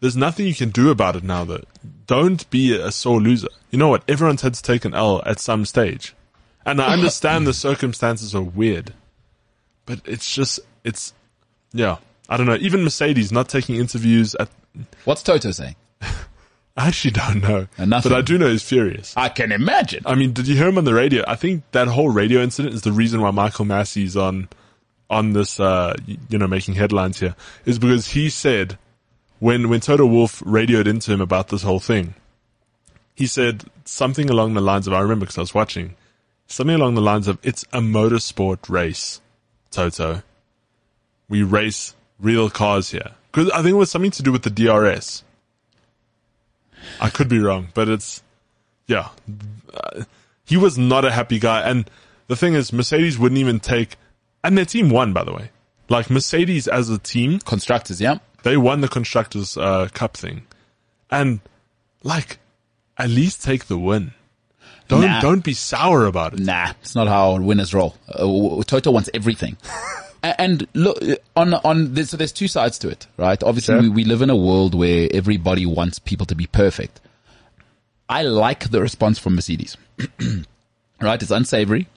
There's nothing you can do about it now though. Don't be a sore loser. You know what? Everyone's had to take an L at some stage. And I understand the circumstances are weird. But it's just, it's, yeah. I don't know. Even Mercedes not taking interviews at, What's Toto saying? I actually don't know. Uh, nothing. But I do know he's furious. I can imagine. I mean, did you hear him on the radio? I think that whole radio incident is the reason why Michael Masi's on, on this, uh, you know, making headlines here, is because he said when, when Toto Wolff radioed into him about this whole thing, he said something along the lines of, I remember because I was watching, something along the lines of, it's a motorsport race, Toto. We race real cars here. Cause I think it was something to do with the DRS. I could be wrong, but it's, yeah, uh, he was not a happy guy. And the thing is, Mercedes wouldn't even take, and their team won, by the way. Like Mercedes as a team, Constructors, yeah. they won the constructors uh, cup thing, and like, at least take the win. Don't Nah. don't be sour about it. Nah, it's not how winners roll. Uh, Toto wants everything. And look, on, on, there's, so there's two sides to it, right? Obviously, Sure. we, we live in a world where everybody wants people to be perfect. I like the response from Mercedes, right? It's unsavory,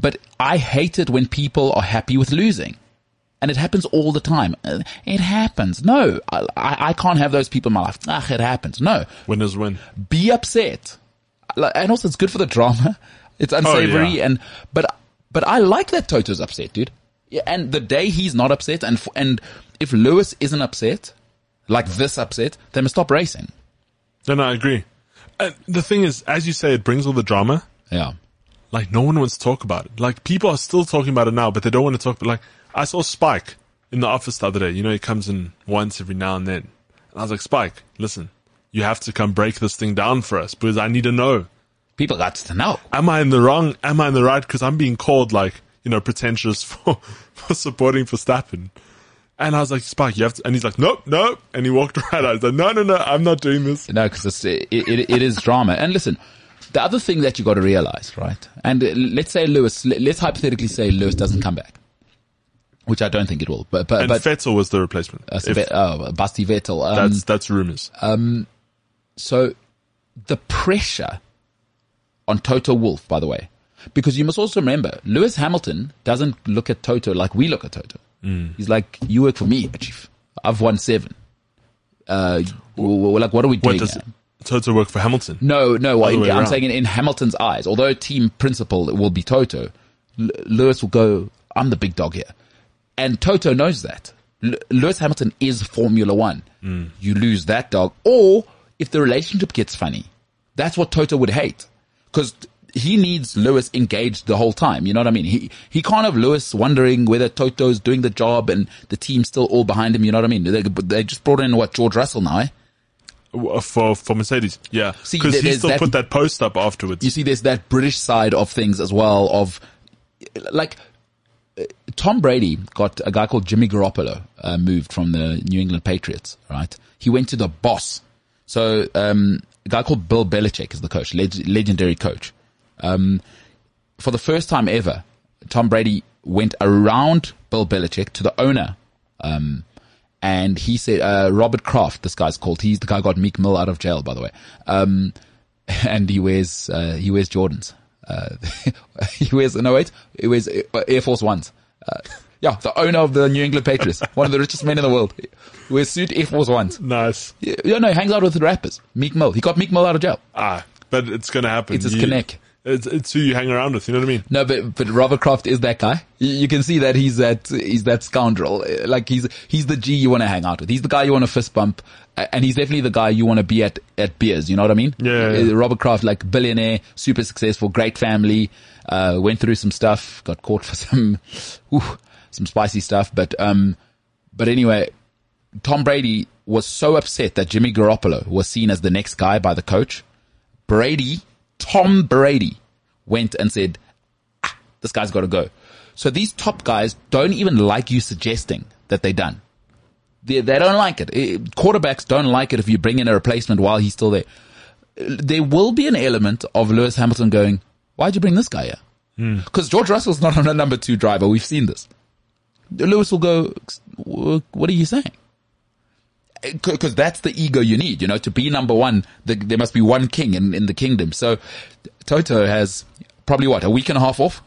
but I hate it when people are happy with losing. And it happens all the time. Uh, It happens. No, I, I can't have those people in my life. Ah, it happens. No, Winners win. be upset. And also it's good for the drama. It's unsavory yeah. and, but, but I like that Toto's upset, dude. Yeah, and the day he's not upset and, f- and if Lewis isn't upset, like this upset, they must stop racing. No, no, I agree. And the thing is, as you say, it brings all the drama. Yeah. Like no one wants to talk about it. Like people are still talking about it now, but they don't want to talk. But like I saw Spike in the office the other day. You know, he comes in once every now and then, and I was like, Spike, listen, you have to come break this thing down for us because I need to know. People got to know. Am I in the wrong? Am I in the right? Because I'm being called like, you know, pretentious for, for supporting Verstappen. And I was like, Spike, you have to, and he's like, nope, nope. And he walked right out. I was like, no, no, no, I'm not doing this. No, because it, it, it is drama. And listen, the other thing that you got to realize, right? And let's say Lewis, let- let's hypothetically say Lewis doesn't come back, which I don't think it will. But but And but Vettel was the replacement. uh, If- oh, Basti Vettel. Um, that's, that's rumors. Um, so the pressure on Toto Wolff, by the way, because you must also remember Lewis Hamilton doesn't look at Toto like we look at Toto. He's like, you work for me, chief. I've won seven. Uh, w- w- like, what are we doing? does? Toto work for Hamilton? No, no. Way I'm around. saying in, in Hamilton's eyes, although team principal will be Toto, L- Lewis will go, I'm the big dog here. And Toto knows that. L- Lewis Hamilton is Formula One. Mm. You lose that dog. Or if the relationship gets funny, that's what Toto would hate. Cause he needs Lewis engaged the whole time. You know what I mean? He, he can't have Lewis wondering whether Toto's doing the job and the team's still all behind him. You know what I mean? They, they just brought in what, George Russell now, eh? For, for Mercedes. Yeah. See, Because there- he still that- put that post up afterwards. you see there's that British side of things as well of like Tom Brady got a guy called Jimmy Garoppolo uh, moved from the New England Patriots, right? He went to the boss. So um, a guy called Bill Belichick is the coach, leg- legendary coach. Um, for the first time ever, Tom Brady went around Bill Belichick to the owner. Um, and he said, uh, Robert Kraft, this guy's called. He's the guy who got Meek Mill out of jail, by the way. Um, and he wears, uh, he wears Jordans. Uh, he wears, no wait, he wears uh, Air Force Ones. Uh, yeah, the owner of the New England Patriots, one of the richest men in the world. He wears suit Air Force Ones. nice. Yeah, yeah, no, he hangs out with the rappers. Meek Mill. He got Meek Mill out of jail. Ah, but it's going to happen. It's his You- connect. It's, it's who you hang around with. You know what I mean? No, but but Robert Kraft is that guy. You, you can see that he's that he's that scoundrel. Like he's he's the G you want to hang out with. He's the guy you want to fist bump, and he's definitely the guy you want to be at at beers. You know what I mean? Yeah, yeah. Uh, Robert Kraft, like billionaire, super successful, great family. Uh, went through some stuff, got caught for some, ooh, some spicy stuff. But um, but anyway, Tom Brady was so upset that Jimmy Garoppolo was seen as the next guy by the coach. Brady, Tom Brady, went and said, ah, this guy's got to go. So these top guys don't even like you suggesting that they're done. They, they don't like it. Eh, Quarterbacks don't like it if you bring in a replacement while he's still there. There will be an element of Lewis Hamilton going, why'd you bring this guy here? Because George Russell's not on a number two driver. We've seen this. Lewis will go, what are you saying? Because that's the ego you need, you know, to be number one, the, there must be one king in, in the kingdom. So Toto has probably what, a week and a half off?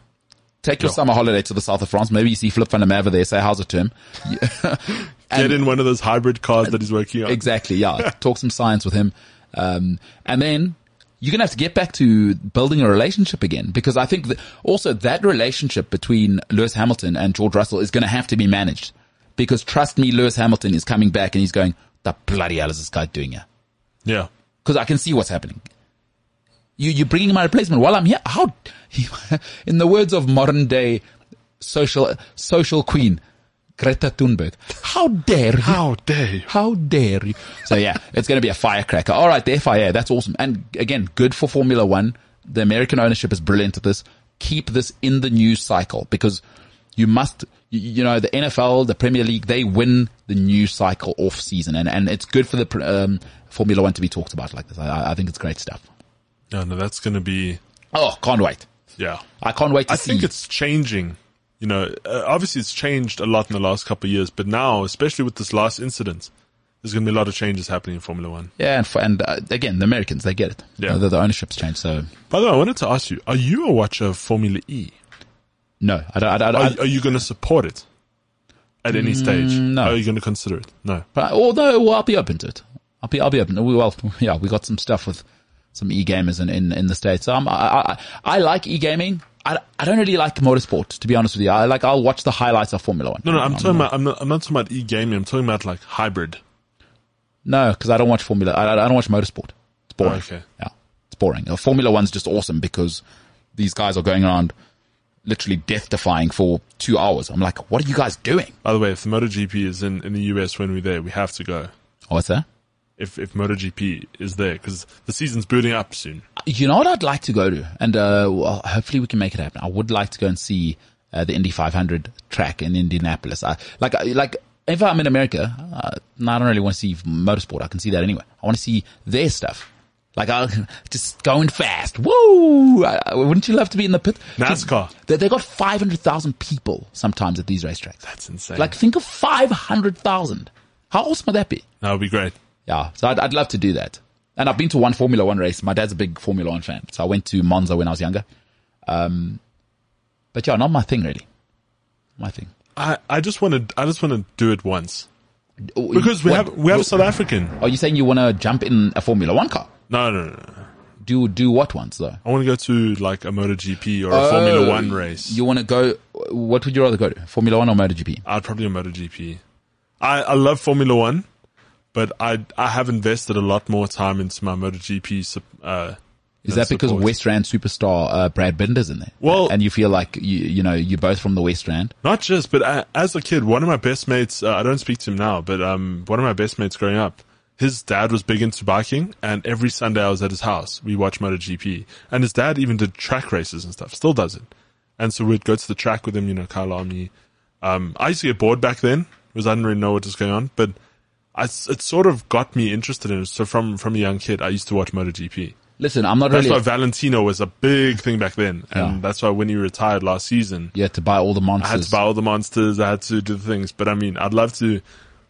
Take your summer holiday to the south of France. Maybe you see Flip van der there, say, how's it the term? Get in one of those hybrid cars that he's working on. Exactly, yeah. Talk some science with him. Um, and then you're going to have to get back to building a relationship again because I think that also that relationship between Lewis Hamilton and George Russell is going to have to be managed because trust me, Lewis Hamilton is coming back and he's going, the bloody hell is this guy doing here? Yeah. because I can see what's happening. You you're bringing my replacement while I'm here. How, in the words of modern day social social queen Greta Thunberg, how dare you? How dare you? How dare you? So yeah, it's going to be a firecracker. All right, the FIA, that's awesome. And again, good for Formula One. The American ownership is brilliant at this. Keep this in the news cycle because you must, you, you know, the NFL, the Premier League, they win the new cycle off season and, and it's good for the, um, Formula One to be talked about like this. I, I think it's great stuff. No, no, that's going to be, Oh, can't wait. yeah. I can't wait to I see. think it's changing. You know, uh, obviously it's changed a lot in the last couple of years, but now, especially with this last incident, there's going to be a lot of changes happening in Formula One. yeah. And, for, and uh, again, the Americans, they get it. Yeah. The, the ownership's changed. So By the way, I wanted to ask you, are you a watcher of Formula E? No, I don't, I don't, I, Are, are you going to support it at any stage? Mm, no. Are you going to consider it? No. But although well, I'll be open to it. I'll be I'll be open. We- Well, yeah, we got some stuff with some e gamers in, in in the states. Um, I I, I like e gaming. I, I don't really like motorsport to be honest with you. I like I'll watch the highlights of Formula One. No, no, I'm talking about, I'm not, I'm not talking about e-gaming. I'm talking about like hybrid. no, because I don't watch Formula. I, I don't watch motorsport. It's boring. Oh, okay. Yeah, it's boring. Formula One's just awesome because these guys are going around literally death defying for two hours. I'm like, what are you guys doing? By the way, if the MotoGP is in, in the US when we're there, we have to go. Oh, what's that? If, if MotoGP is there, because the season's building up soon. You know what I'd like to go to, and uh, well, hopefully we can make it happen. I would like to go and see uh, the Indy 500 track in Indianapolis. I, like, like if I'm in America, uh, no, I don't really want to see motorsport. I can see that anyway. I want to see their stuff. Like, I just going fast. Woo! I- wouldn't you love to be in the pit? NASCAR. They, they got 500,000 people sometimes at these racetracks. That's insane. Like, think of 500,000. How awesome would that be? that would be great. Yeah, so I'd, I'd love to do that. And I've been to one Formula One race. My dad's a big Formula One fan, so I went to Monza when I was younger. Um, but yeah, not my thing really. My thing. I, I just want to I just want to do it once because we What- have we have a South African. Are you saying you want to jump in a Formula One car? No, no, no. Do do what once though? I want to go to like a MotoGP or a Formula One race. You want to go? What would you rather go to? Formula One or MotoGP? I'd probably a MotoGP. I I love Formula One, but I I have invested a lot more time into my MotoGP. Uh, Is that because support. West Rand superstar uh, Brad Binder's in there? Well- and you feel like you you know you're both from the West Rand. Not just, but uh, as a kid, one of my best mates, uh, I don't speak to him now, but um, one of my best mates growing up, his dad was big into biking, and every Sunday I was at his house. We watched MotoGP, and his dad even did track races and stuff. Still does it, and so we'd go to the track with him. You know, Kyalami. Um, I used to get bored back then because I didn't really know what was going on, but I, it sort of got me interested in it. So from from a young kid, I used to watch MotoGP. Listen, I'm not That's really. why Valentino was a big thing back then, and Yeah. that's why when he retired last season, you had to buy all the monsters. I had to buy all the monsters. I had to do the things. But I mean, I'd love to.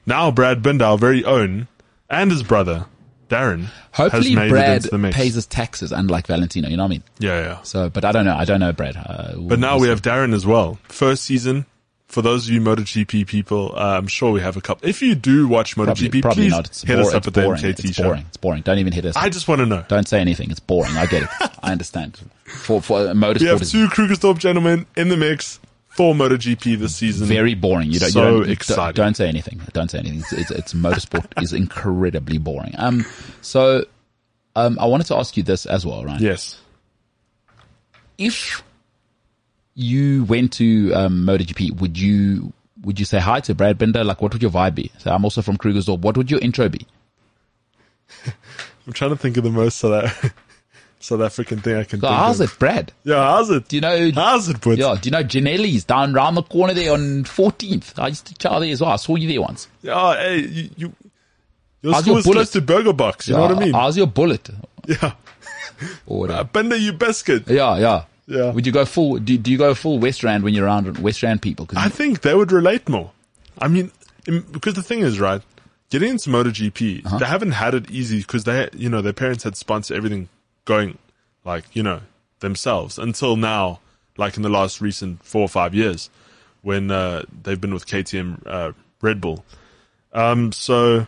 Now Brad Binder, our very own, and his brother Darren, Hopefully, has made it Brad into the mix. pays his taxes, unlike Valentino. You know what I mean? yeah, yeah. So, but I don't know. I don't know Brad. Uh, But now we have Darren as well. First season. For those of you MotoGP people, uh, I'm sure we have a couple. If you do watch probably, MotoGP, probably please not. It's hit bore- us up it's at the boring. MKT it's show. boring. It's boring. Don't even hit us. I just want to know. don't say anything. It's boring. I get it. I understand. For for uh, We motorsport have two Krugersdorp gentlemen in the mix for MotoGP this season. very boring. You don't. So you don't, exciting. Don't, don't say anything. Don't say anything. It's, it's, it's motorsport is incredibly boring. Um. So, um, I wanted to ask you this as well, right? yes. If you went to um, MotoGP, would you would you say hi to Brad Binder? Like, what would your vibe be? So I'm also from Krugersdorp. What would your intro be? I'm trying to think of the most South, South African thing I can So how's of. it, Brad? Yeah, how's it? Do you know? How's it, Brad? Yeah, do you know Janelli's down around the corner there on 14th? I used to chow there as well. I saw you there once. Yeah, hey, you, you your How's school your bullet? close to Burger Box. You know what I mean? How's your bullet? yeah. Or whatever. Uh, Binder, you biscuit. Yeah, yeah. Yeah. Would you go full, do, do you go full West Rand when you're around West Rand people? 'Cause I think they would relate more. I mean, because the thing is, right, getting into MotoGP, Uh-huh. they haven't had it easy because they, you know, their parents had sponsored everything going, like, you know, themselves until now, like in the last recent four or five years when, uh, they've been with KTM, uh, Red Bull. Um, so,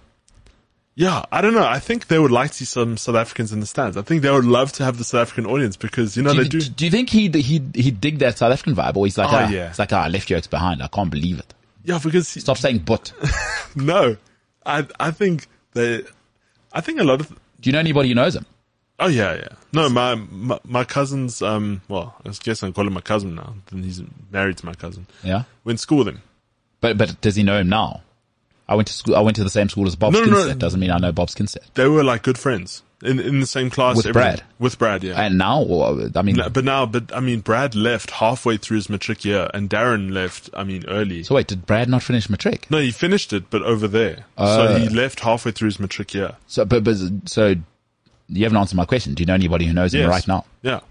yeah, I don't know. I think they would like to see some South Africans in the stands. I think they would love to have the South African audience because, you know, do, they you, do. do you think he'd, he'd, he'd dig that South African vibe or he's like, Oh, ah, yeah. it's like, ah, I left jokes behind. I can't believe it. Yeah, because he- Stop saying but. No, I I think they, I think a lot of. Do you know anybody who knows him? Oh yeah, yeah. No, my my, my cousin's um. Well, I guess I call him my cousin now. Then he's married to my cousin. Yeah. Went to school with him. But, but does he know him now? I went to school, I went to the same school as Bob No, no, no. Doesn't mean I know Bob Skinstad. They were like good friends in in the same class. With everything. Brad? With Brad, yeah. And now, I mean, No, but now, but I mean, Brad left halfway through his matric year, and Darren left. I mean, early. so wait, did Brad not finish matric? no, he finished it, but over there. Oh. so he oh. left halfway through his matric year. So, but, but, so you haven't answered my question. Do you know anybody who knows him right now? Yeah.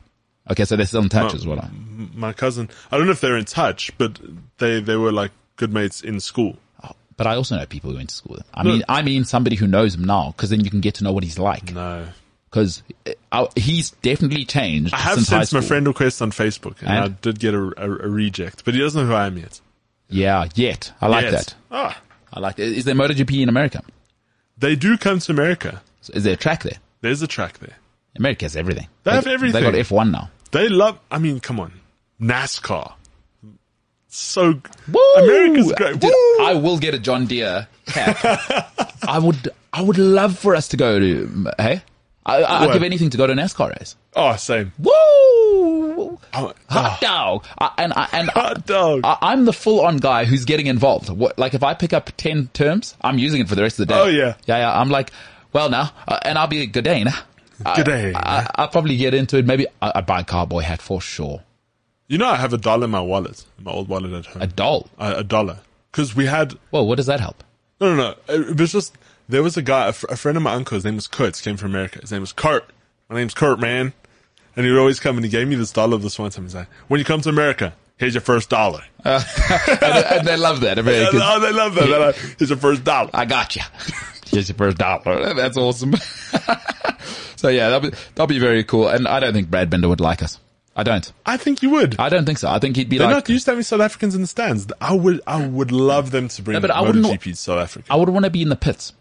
Okay, so they're still in touch No. as well. My cousin. I don't know if they're in touch, but they they were like good mates in school. But I also know people who went to school with him. I mean, I mean somebody who knows him now, because then you can get to know what he's like. No. Because he's definitely changed. I have since sent my friend request on Facebook, and, And? I did get a, a, a reject, but he doesn't know who I am yet. Yeah, yet I like Yet. that. Ah, I like. Is there MotoGP in America? they do come to America. So is there a track there? There's a track there. America has everything. They have everything. They got F1 now. They love. I mean, come on, NASCAR. So Woo! America's great. Dude! I will get a John Deere cap. I would. I would love for us to go to. Hey, I, I, I'd give anything to go to a NASCAR race. Oh, same. Woo! Oh, Hot ah, dog. I, and I, and hot dog. I, I'm the full-on guy who's getting involved. What, like if I pick up ten terms, I'm using it for the rest of the day. Oh, yeah. yeah, yeah. I'm like, well now, uh, and I'll be a good day now. G'day. I, I'll probably get into it. Maybe I, I'd buy a cowboy hat for sure. You know, I have a dollar in my wallet, in my old wallet at home. A doll. a, a dollar. Because we had, Well, what does that help? no, no, no. It, was just, there was a guy, a, fr- a friend of my uncle's name was Kurt, came from America. His name was Kurt. My name's Kurt, man. And he would always come and he gave me this dollar this one time. He's like, when you come to America, here's your first dollar. and, and they love that. Americans. oh, they love that. Like, here's your first dollar. I got you. Here's your first dollar. That's awesome. so yeah, that'll be, that'll be very cool. And I don't think Brad Binder would like us. I don't. I think you would. I don't think so. I think he'd be They're like, not used to having South Africans in the stands. I would, I would love them to bring No, but I wouldn't- MotoGP to South Africa. I would want to be in the pits.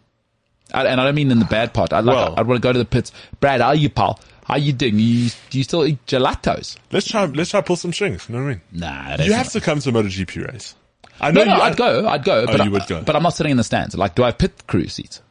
I, and I don't mean in the bad part. I'd like, Well- I'd want to go to the pits. Brad, how are you, pal? How you doing? You, do you still eat gelatos? let's try, let's try pull some strings. You know what I mean? Nah, You have to come to a MotoGP race. I know No, no, you, I'd go. I'd go. Oh, but Oh, you I, would go. But I'm not sitting in the stands. Like, do I have pit crew seats?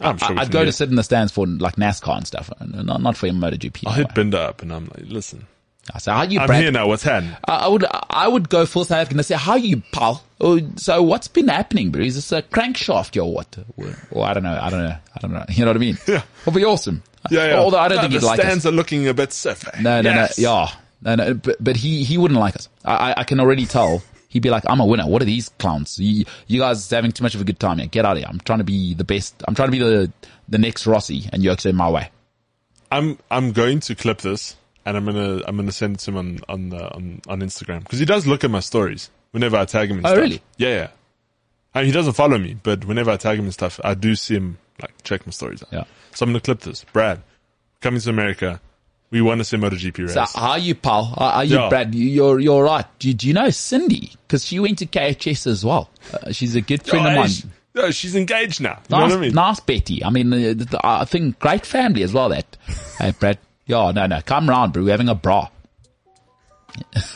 I'm sure we I'd go to sit in the stands for like NASCAR and stuff, not not for MotoGP. I'll hit Binder up and I'm like, listen, I say, how you, I'm Brad? here now. What's happening? I I would, I would go full South African and say, how you, pal? Oh, so what's been happening, bro? Is this a crankshaft or what? Or, or I don't know. I don't know. I don't know. You know what I mean? Yeah. It'll be awesome. Yeah, yeah. Although I don't No, think he'd like us. stands are looking a bit stiffy. No, no, Yes. no. Yeah. No, no. But, but he, he wouldn't like us. I, I, I can already tell. He'd be like, I'm a winner. What are these clowns? You, you guys having too much of a good time here. Get out of here. I'm trying to be the best. I'm trying to be the, the next Rossi and you're in my way. I'm I'm going to clip this and I'm gonna I'm gonna send it to him on on the on, on Instagram because he does look at my stories whenever I tag him. And Oh, stuff. really? Yeah, yeah. I mean, he doesn't follow me, but whenever I tag him and stuff, I do see him like check my stories out. Yeah. So I'm gonna clip this. Brad, coming to America, we want to see MotoGP race. So how are you, pal? How are you, Yeah. Brad? You- You're, you're right. Do, do you know Cindy? Cause she went to KHS as well. Uh, she's a good friend Oh, of mine. she- no, she's engaged now. You know Nice, what I mean? nice Betty. I mean, uh, th- th- I think great family as well. That, hey, Brad. Yeah, no, no, come round, bro. We're having a bra.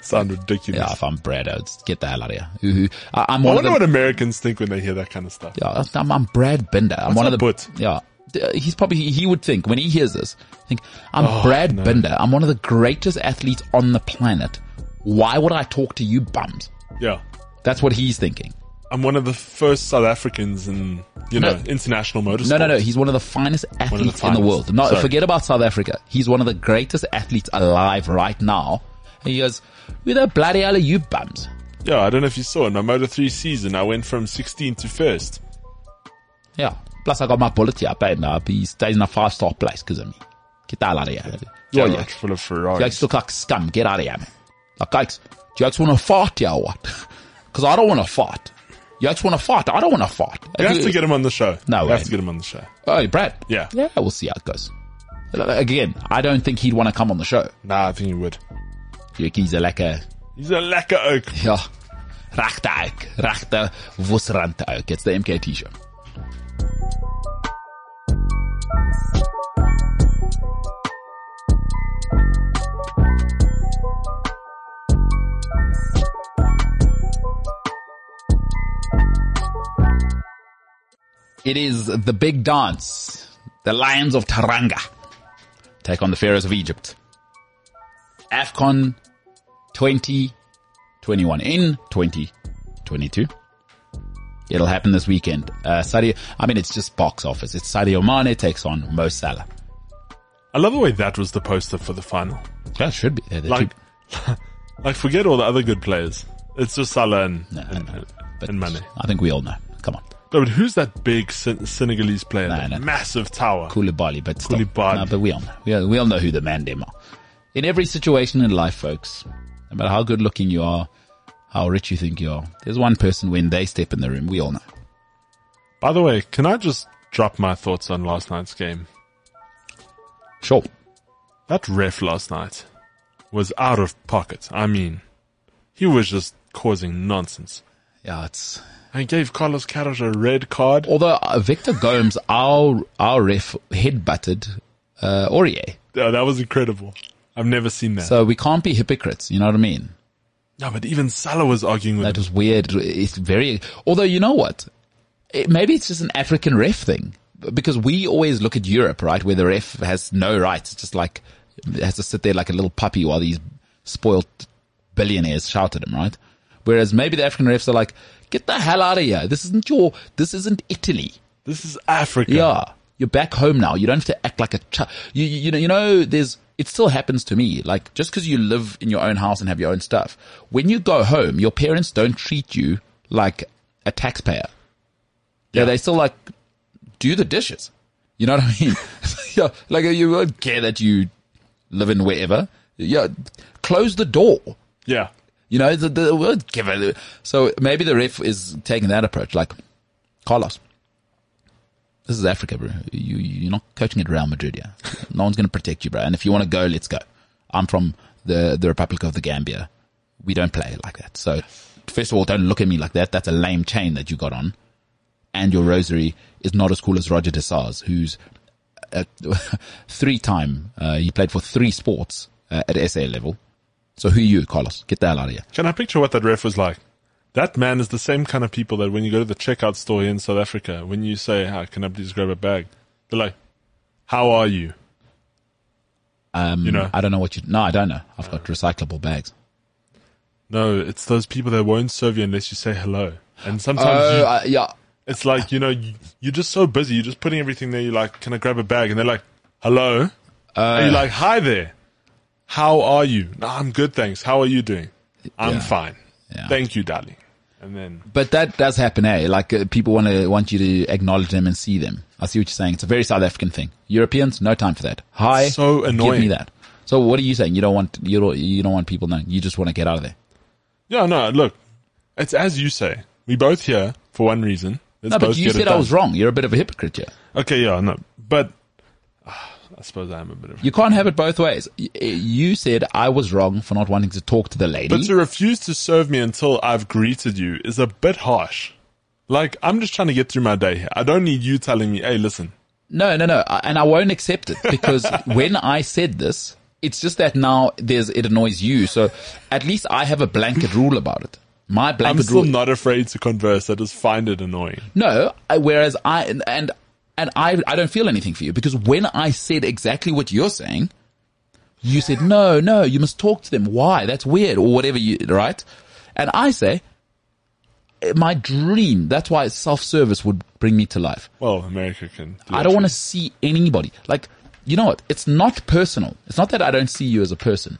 Sound ridiculous. Yeah, if I'm Brad, I'd get the hell out of here. Ooh, I, I'm I wonder the, what Americans think when they hear that kind of stuff. yeah, I'm, I'm Brad Binder. I'm one of the, But? yeah. Uh, He's probably, he would think when he hears this, think, I'm Oh, Brad Binder. I'm one of the greatest athletes on the planet. Why would I talk to you bums? Yeah. That's what he's thinking. I'm one of the first South Africans in, you know, international motorsport. No, no, no. He's one of the finest athletes in the world. No, Sorry. forget about South Africa. He's one of the greatest athletes alive right now. And he goes, who the bloody hell are you bums? Yeah, I don't know if you saw in my Moto 3 season, I went from 16 to first. Yeah. Plus I got my bullet here, but uh, he stays in a five star place because of me. Get the hell out of here. Yeah, Garage yeah. full of You Ferraris. guys look like scum. Get out of here, man. Like, guys, do you guys want to fight here or what? Cause I don't want to fight. You guys want to fight? I don't want to fight. You have to get him on the show. No you have to get him on the show. Oh, Brad. Yeah. Yeah, we'll see how it goes. Again, I don't think he'd want to come on the show. Nah, I think he would. He's a lekker He's a lekker oak. Ja, regte uit, regte wusrand uit. It's the MKT show. It is the big dance. The Lions of Teranga take on the Pharaohs of Egypt. AFCON 2021 in 2022. It'll happen this weekend. Uh, Sadio, I mean, it's just box office. It's Sadio Mane takes on Mo Salah. I love the way that was the poster for the final. That should be. The Like, two- like forget all the other good players. It's just Salah and, No, and, no, but and Mane. I think we all know. Come on. No, but who's that big Sen- Senegalese player? No, no. massive tower. Koulibaly, but still. Koulibaly. No, but we all know. We all, we all know who the man them are. In every situation in life, folks, no matter how good looking you are, how rich you think you are, there's one person when they step in the room, we all know. By the way, can I just drop my thoughts on last night's game? Sure. That ref last night was out of pocket. I mean, he was just causing nonsense. Yeah, it's, And gave Carlos Queiroz a red card. although uh, Victor Gomes, our, our ref headbutted, uh, Aurier. Yeah, that was incredible. I've never seen that. So we can't be hypocrites. You know what I mean? no, but even Salah was arguing with That him. was weird. It's very, although you know what? It, maybe it's just an African ref thing because we always look at Europe, right? Where the ref has no rights. It's just like, has to sit there like a little puppy while these spoiled billionaires shout at him, right? Whereas maybe the African refs are like, get the hell out of here. This isn't your, this isn't Italy. This is Africa. Yeah. You're back home now. You don't have to act like a child. You, you, know, you know, there's, it still happens to me. Like just cause you live in your own house and have your own stuff, when you go home, your parents don't treat you like a taxpayer. Yeah. They still like do the dishes. You know what I mean? yeah. Like you won't care that you live in wherever. Yeah. Close the door. Yeah. You know, the, the word give it. So maybe the ref is taking that approach. Like, Carlos, this is Africa, bro. You, you're not coaching at Real Madrid, yeah. No one's going to protect you, bro. And if you want to go, let's go. I'm from the, the Republic of the Gambia. We don't play like that. So first of all, don't look at me like that. That's a lame chain that you got on. And your rosary is not as cool as Roger de Sars, who's a three time, uh, he played for three sports uh, at SA level so who are you, Carlos? Get the hell out of here. Can I picture what that ref was like? That man is the same kind of people that when you go to the checkout store in South Africa, when you say, "How can I please grab a bag?" They're like, "How are you?" Um, you know, I don't know what you. No, I don't know. I've got recyclable bags. No, it's those people that won't serve you unless you say hello. And sometimes, uh, you, uh, yeah, it's like you know you, you're just so busy. You're just putting everything there. You're like, "Can I grab a bag?" And they're like, "Hello." Uh, and you're like, "Hi there." How are you? No, I'm good, thanks. How are you doing? I'm Yeah. fine. Yeah. Thank you, darling. And then, But that does happen, eh? Like uh, people want to want you to acknowledge them and see them. I see what you're saying. It's a very South African thing. Europeans, no time for that. Hi, So annoying. Give me that. So what are you saying? You don't want you don't you don't want people knowing. You just want to get out of there. yeah, no, look, it's as you say. We both here for one reason. Let's No, but you said I was wrong. You're a bit of a hypocrite here. Okay, yeah, no, but ah, I suppose I am a bit of. You can't have it both ways. Eh, you said I was wrong for not wanting to talk to the lady. But to refuse to serve me until I've greeted you is a bit harsh. Like, I'm just trying to get through my day here. I don't need you telling me, hey, listen. No, no, no. And I won't accept it because when I said this, it's just that now there's, it annoys you. So at least I have a blanket rule about it. My blanket. I'm blanket still rule. not afraid to converse. I just find it annoying. no, I, whereas I, and, and, and I, I don't feel anything for you because when I said exactly what you're saying, you said, no, no, you must talk to them. Why? That's weird or whatever you, right? And I say, eh, my dream, that's why self-service would bring me to life. Well, America can. Do I don't want to see anybody. Like, you know what? It's not personal. It's not that I don't see you as a person.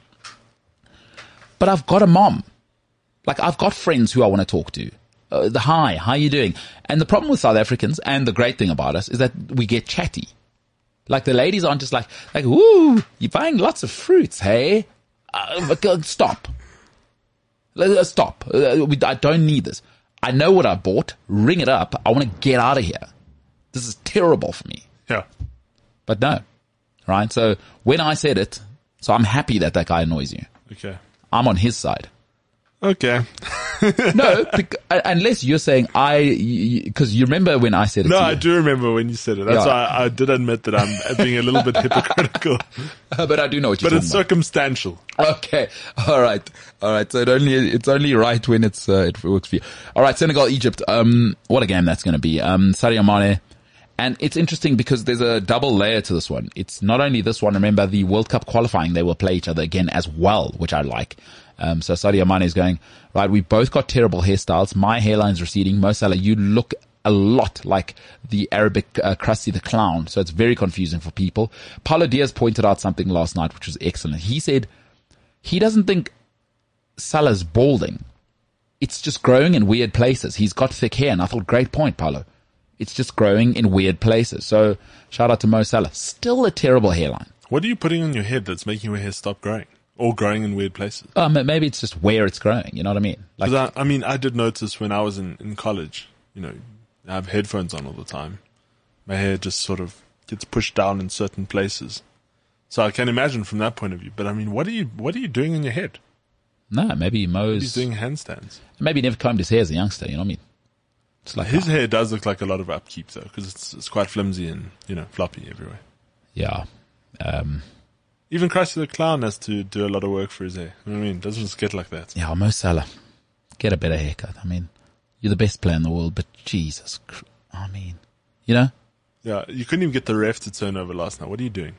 But I've got a mom. Like, I've got friends who I want to talk to. Uh, the hi, how you doing? And the problem with South Africans, and the great thing about us, is that we get chatty. Like the ladies aren't just like, like, woo, you're buying lots of fruits, hey? Uh, stop. Let- uh, Stop. Uh, I don't need this. I know what I bought. Ring it up. I want to get out of here. This is terrible for me. Yeah. But no. Right? So when I said it, so I'm happy that that guy annoys you. Okay. I'm on his side. Okay. No, bec- uh, unless you're saying I, because you remember when I said it No, I do remember when you said it. That's Yeah. why I, I did admit that I'm being a little bit hypocritical, but I do know what you're but it's talking circumstantial. Okay. All right. All right. So it only, it's only right when it's, uh, it works for you. All right. Senegal, Egypt. Um, what a game that's going to be. Um, Sadio Mane. And it's interesting because there's a double layer to this one. It's not only this one. Remember the World Cup qualifying, they will play each other again as well, which I like. Um, so Sadio Mane is going, right, we both got terrible hairstyles. My hairline's receding. Mo Salah, you look a lot like the Arabic uh, Krusty the Clown. So it's very confusing for people. Paulo Diaz pointed out something last night, which was excellent. He said he doesn't think Salah's balding. It's just growing in weird places. He's got thick hair. And I thought, great point, Paulo. It's just growing in weird places. So shout out to Mo Salah. Still a terrible hairline. What are you putting on your head that's making your hair stop growing or growing in weird places? Um, maybe it's just where it's growing. You know what I mean? Like, I, I mean, I did notice when I was in, in college, you know, I have headphones on all the time. My hair just sort of gets pushed down in certain places. So I can imagine from that point of view. But I mean, what are you, what are you doing in your head? no, maybe He's doing handstands. maybe he never combed his hair as a youngster. You know what I mean? It's like, His hair does look like a lot of upkeep though, because it's, it's quite flimsy and, you know, floppy everywhere. yeah. Um, Even Krusty the Clown has to do a lot of work for his hair. You know I mean? It doesn't just get like that. yeah, Mo Salah. Get a better haircut. I mean, you're the best player in the world, but Jesus, Chr- I mean, you know? Yeah, you couldn't even get the ref to turn over last night. What are you doing?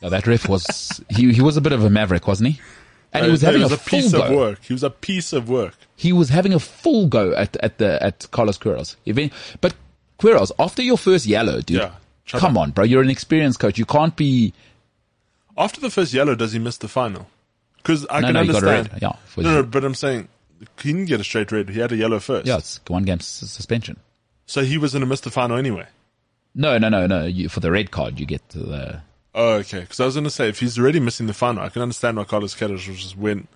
Yeah, that ref was, he, he was a bit of a maverick, wasn't he? And he was Uh, having was a, a, full piece go. of work. He was a piece of work. He was having a full go at, at the, at Carlos Queiroz. But Queiroz, after your first yellow, dude. Yeah. Come up. on, bro. You're an experienced coach. You can't be. After the first yellow, does he miss the final? Because I No, can no, he got a understand. red. Yeah, no, no, but I'm saying he didn't get a straight red. He had a yellow first. Yeah, it's one game suspension. So he was going to miss the final anyway. No, no, no, no. You, for the red card, you get the. Oh, okay. Because I was going to say, if he's already missing the final, I can understand why Carlos Queiroz just went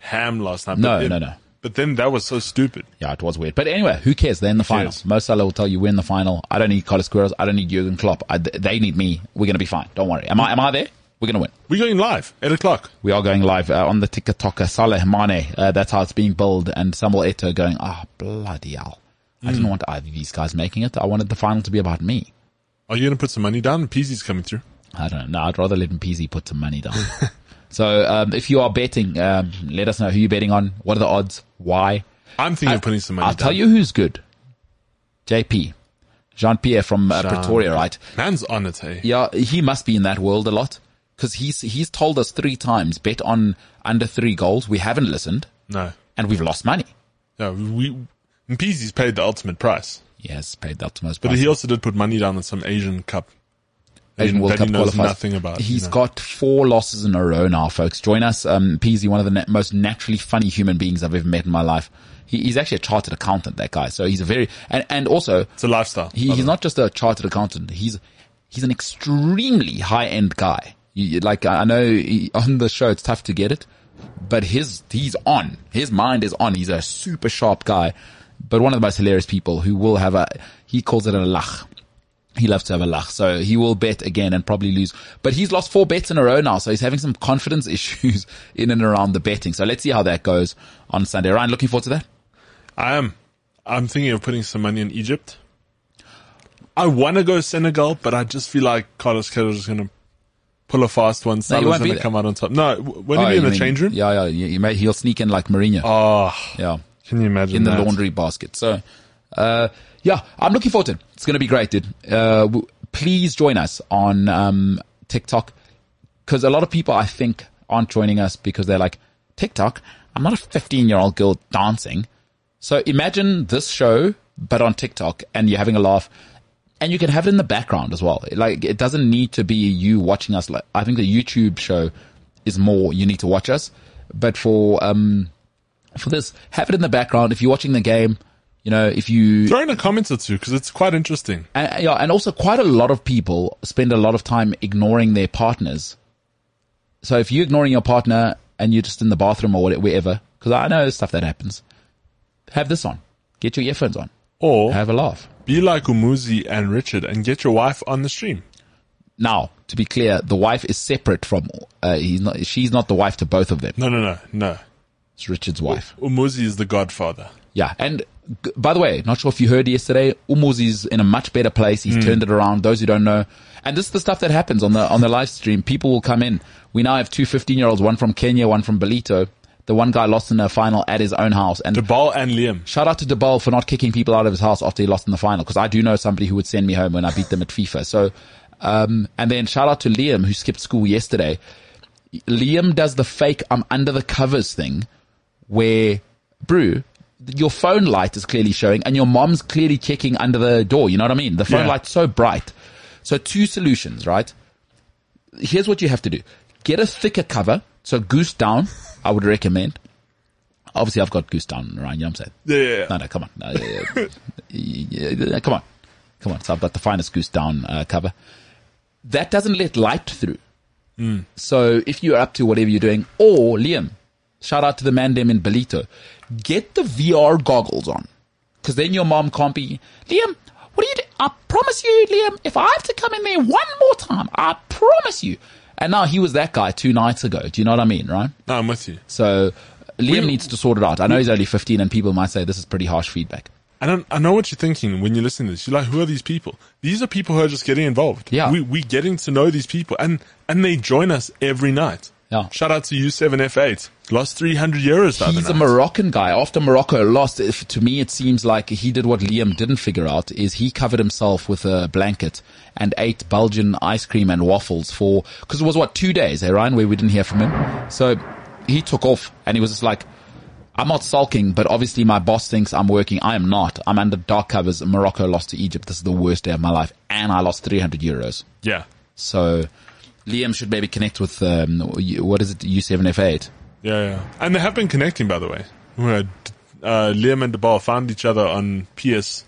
ham last night. No, but no, no. But then that was so stupid. Yeah, it was weird. But anyway, who cares? They're in the final. cares? Mo Salah will tell you we're in the final. I don't need Carlos Queiroz. I don't need Jurgen Klopp. I, they need me. We're going to be fine. Don't worry. Am I, am I there? We're going to win. We're going live, 8 o'clock. We are going live uh, on the TikTok. Salah Mane. Uh, that's how it's being billed. And Samuel Eto'o going, ah, bloody hell. I Hmm. didn't want either of these guys making it. I wanted the final to be about me. Are you going to put some money down? Peasy's coming through. I don't know. No, I'd rather let Peasy put some money down. so, um, if you are betting, um, let us know who you're betting on. What are the odds? Why? I'm thinking of putting some money I'll down. tell you who's good. JP. Jean-Pierre from uh, Jean. Pretoria, right? Man's on it, hey. Yeah, he must be in that world a lot. Cause he's, he's told us three times, bet on under three goals. We haven't listened No. and we've lost money. No, we, Peasy's paid the ultimate price. He has paid the ultimate price. But he also did put money down on some Asian Cup. Asian World Cup knows qualifiers. nothing about. He's you know. got four losses in a row now, folks. Join us. Um, Peasy, one of the na- most naturally funny human beings I've ever met in my life. He, he's actually a chartered accountant, that guy. So he's a very, and, and also, It's a lifestyle. he, he's not just a chartered accountant. He's, he's an extremely high end guy. You, like, I know he, on the show it's tough to get it, but his, he's on. His mind is on. He's a super sharp guy, but one of the most hilarious people who will have a, he calls it a lach. He loves to have a lach. So he will bet again and probably lose. But he's lost four bets in a row now. So he's having some confidence issues in and around the betting. So let's see how that goes on Sunday. Ryan, looking forward to that? I am. I'm thinking of putting some money in Egypt. I want to go Senegal, but I just feel like Carlos Queiroz is going to pull a fast one. Salah's won't going to come out on top. No, when Oh, he be in the mean- change room? Yeah, yeah. You, you may, he'll sneak in like Mourinho. Oh, yeah. can you imagine in the laundry basket. So, uh, yeah, I'm looking forward to it. It's going to be great, dude. Uh, w- please join us on, um, TikTok. Cause a lot of people, I think, aren't joining us because they're like, TikTok? I'm not a 15 year old girl dancing. So imagine this show, but on TikTok and you're having a laugh and you can have it in the background as well. Like it doesn't need to be you watching us. Like I think the YouTube show is more you need to watch us, but for, um, for this, have it in the background. If you're watching the game, you know, if you, Throw in a comment or two because it's quite interesting. and, yeah, and also quite a lot of people spend a lot of time ignoring their partners. So if you're ignoring your partner and you're just in the bathroom or whatever, wherever, because I know stuff that happens, have this on. Get your earphones on. Or Have a laugh. Be like Umuzi and Richard and get your wife on the stream. Now, to be clear, the wife is separate from, uh, he's not, she's not the wife to both of them. No, no, no, no. It's Richard's wife. Umuzi is the godfather. Yeah. And g- by the way, not sure if you heard yesterday, Umuzi's in a much better place. He's turned it around. Those who don't know. And this is the stuff that happens on the, on the live stream. People will come in. We now have two 15 year olds, one from Kenya, one from Ballito. The one guy lost in a final at his own house. And Debal and Liam. shout out to Debal for not kicking people out of his house after he lost in the final. Cause I do know somebody who would send me home when I beat them at FIFA. So, um, and then shout out to Liam who skipped school yesterday. Liam does the fake I'm under the covers thing where, brew, your phone light is clearly showing and your mom's clearly checking under the door. You know what I mean? The phone Yeah. light's so bright. So two solutions, right? Here's what you have to do. Get a thicker cover. So goose down, I would recommend. Obviously I've got goose down around, you know what I'm saying? Yeah, yeah. No, no, come on. No, yeah, yeah, come on. Come on. So I've got the finest goose down uh, cover. That doesn't let light through. So if you're up to whatever you're doing, or Liam, shout out to the man them in Ballito, get the VR goggles on. Cause then your mom can't be, Liam, what are you doing? I promise you, Liam, if I have to come in there one more time, I promise you. And now he was that guy two nights ago. Do you know what I mean, right? No, I'm with you. So Liam We- needs to sort it out. I know he's only 15 and people might say this is pretty harsh feedback. I don't, I know what you're thinking when you're listening to this. You're like, who are these people? These are people who are just getting involved. Yeah. We, we getting to know these people and, and they join us every night. Yeah. Shout out to U7F8. Lost 300 euros the He's a. Moroccan guy. After Morocco lost, if, to me it seems like he did what Liam didn't figure out is he covered himself with a blanket and ate Belgian ice cream and waffles for, cause it was what, two days, eh, Ryan, where we didn't hear from him. So he took off and he was just like, I'm not sulking, but obviously my boss thinks I'm working. I am not. I'm under dark covers. Morocco lost to Egypt. This is the worst day of my life. And I lost 300 euros. Yeah. So Liam should maybe connect with, um, what is it? U7F8. Yeah, yeah. And they have been connecting, by the way. Uh, uh, Liam and DeBal found each other on PS,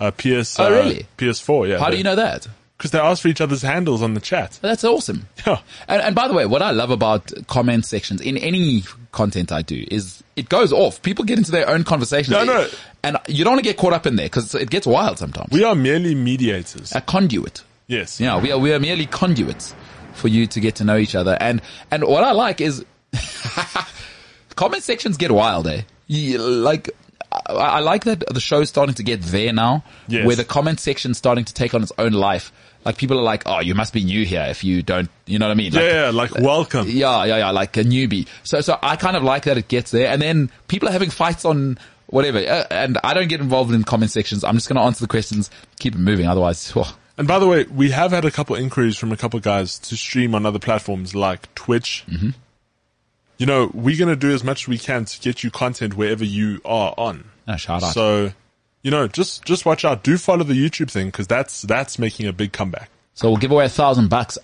uh, PS, Oh, uh, really? PS4, yeah. How do you know that? Because they asked for each other's handles on the chat. That's awesome. Yeah. And, and by the way, what I love about comment sections in any content I do is it goes off. People get into their own conversations. No, no. And you don't want to get caught up in there because it gets wild sometimes. We are merely mediators. a conduit. yes. Yeah, we are, we are merely conduits for you to get to know each other. And, and what I like is comment sections get wild, eh? You, like, I, I like that the show's starting to get there now, Yes. where the comment section's starting to take on its own life. Like people are like, oh, you must be new here if you don't, you know what I mean? Like, Yeah, like welcome. yeah, yeah, yeah, like a newbie. So, so I kind of like that it gets there. And then people are having fights on whatever. Uh, and I don't get involved in comment sections. I'm just going to answer the questions, keep it moving. Otherwise, oh, And by the way, we have had a couple inquiries from a couple guys to stream on other platforms like Twitch. Mm-hmm. You know, we're going to do as much as we can to get you content wherever you are on. no, shout out. So, you know, just, just watch out. Do follow the YouTube thing because that's, that's making a big comeback. So we'll give away a thousand bucks.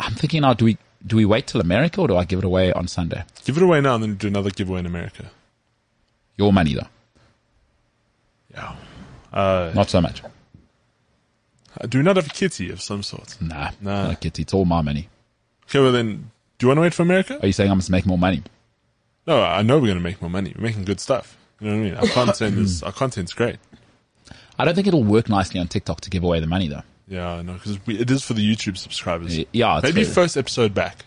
I'm thinking now, do we, do we wait till America or do I give it away on Sunday? Give it away now and then do another giveaway in America. Your money though. Yeah. Uh, Not so much. do we not have a kitty of some sort? Nah. Nah. Not kids. It's all my money. Okay, well then, do you want to wait for America? Are you saying I'm must make more money? No, I know we're going to make more money. We're making good stuff. You know what I mean? Our content is, our content's great. I don't think it'll work nicely on TikTok to give away the money though. Yeah, I know, because it is for the YouTube subscribers. Y- yeah, it's Maybe first episode back.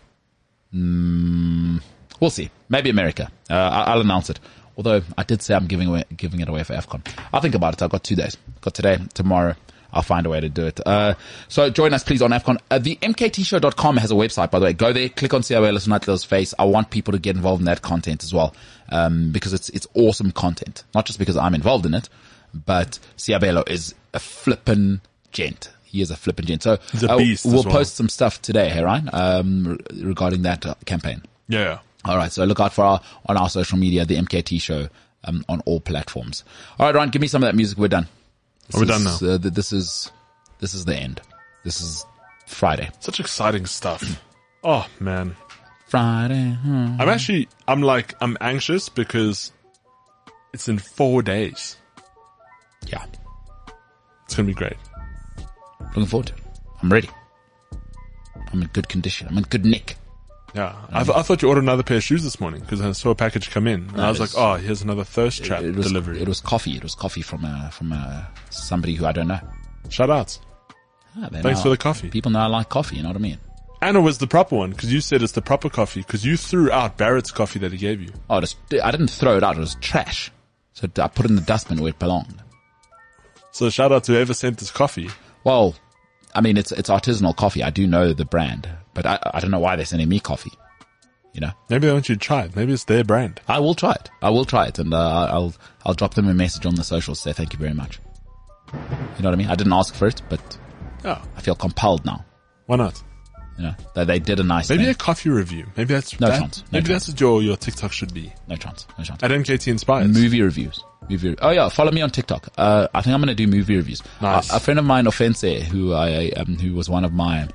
We'll see. Maybe America. Uh, I'll announce it. Although I did say I'm giving away, giving it away for AFCON. I'll think about it. I've got two days. Got today, tomorrow. I'll find a way to do it. Uh, so join us please on AFCON. Uh, the MKTshow.com has a website, by the way. Go there, click on COA, listen to Littl's face. I want people to get involved in that content as well. Um, because it's, it's awesome content. Not just because I'm involved in it, but Ciabello is a flippin' gent. He is a flippin' gent. So He's a uh, we'll well. post some stuff today, hey, Ryan, um, re- regarding that uh, campaign. Yeah. All right. So look out for our, on our social media, the MKT show, um, on all platforms. All right, Ryan, give me some of that music. We're done. This Are we is, done now? Uh, th- this is, this is the end. This is Friday. Such exciting stuff. Oh man. Friday. hmm. I'm actually, I'm like, I'm anxious because it's in four days. Yeah. It's going to be great. Looking forward to it. I'm ready. I'm in good condition. I'm in good nick. Yeah. I, th- I thought you ordered another pair of shoes this morning because I saw a package come in. And I was like, oh, here's another thirst trap It was, delivery. it was coffee. It was coffee from, uh, from, uh, somebody who I don't know. Shout outs. Ah, Thanks for the coffee. People know I like coffee. You know what I mean? And it was the proper one because you said it's the proper coffee because you threw out Barrett's coffee that he gave you. Oh, just, I didn't throw it out. It was trash. So I put it in the dustbin where it belonged. So shout out to whoever sent this coffee. Well, I mean, it's it's artisanal coffee. I do know the brand, but I I don't know why they're sending me coffee. You know, Maybe they want you to try it. Maybe it's their brand. I will try it. I will try it, and uh, I'll I'll drop them a message on the socials. Say thank you very much. You know what I mean? I didn't ask for it, but Yeah. I feel compelled now. Why not? You know, that they did a nice Maybe a coffee review. Maybe that's No that- chance. No maybe chance. that's what your your TikTok should be. No chance. No chance. At MKT Inspires. Movie reviews. Movie. Oh yeah, follow me on TikTok. Uh, I think I'm going to do movie reviews. Nice. A, a friend of mine, Ofentse, who I um, who was one of my,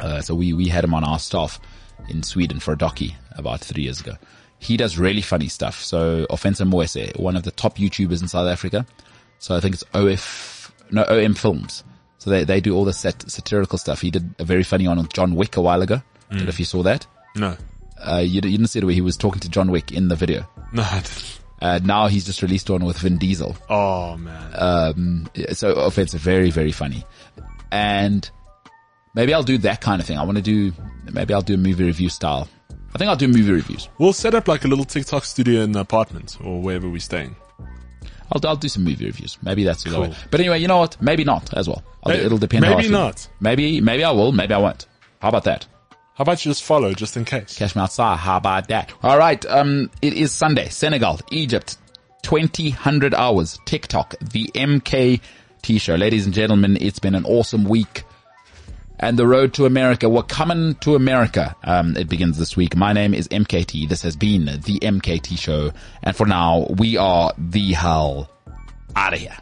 uh, so we we had him on our staff in Sweden for a docu about three years ago. He does really funny stuff. So Ofentse Mwase, one of the top YouTubers in South Africa. So I think it's OF no OM Films. So they they do all the sat- satirical stuff. He did a very funny one with John Wick a while ago. I don't know if you saw that. No. Uh, you, you didn't see it where he was talking to John Wick in the video. No. I didn't. Uh, now he's just released one with Vin Diesel. Oh man. Um, so offensive, very, very funny. And maybe I'll do that kind of thing. I want to do, maybe I'll do a movie review style. I think I'll do movie reviews. we'll set up like a little TikTok studio in the apartment or wherever we're staying. I'll, I'll do some movie reviews. Maybe that's the Cool. way. But anyway, you know what? Maybe not as well. I'll, May- it'll depend. maybe not. Maybe, maybe I will. Maybe I won't. How about that? How about you just follow just in case? Cash me outside. How about that? All right. Um, it is Sunday. Senegal, Egypt, twenty hundred hours. TikTok, the MKT show. Ladies and gentlemen, it's been an awesome week. And the road to America. We're coming to America. Um, it begins this week. My name is MKT. This has been the MKT show. And for now, we are the hell out of here.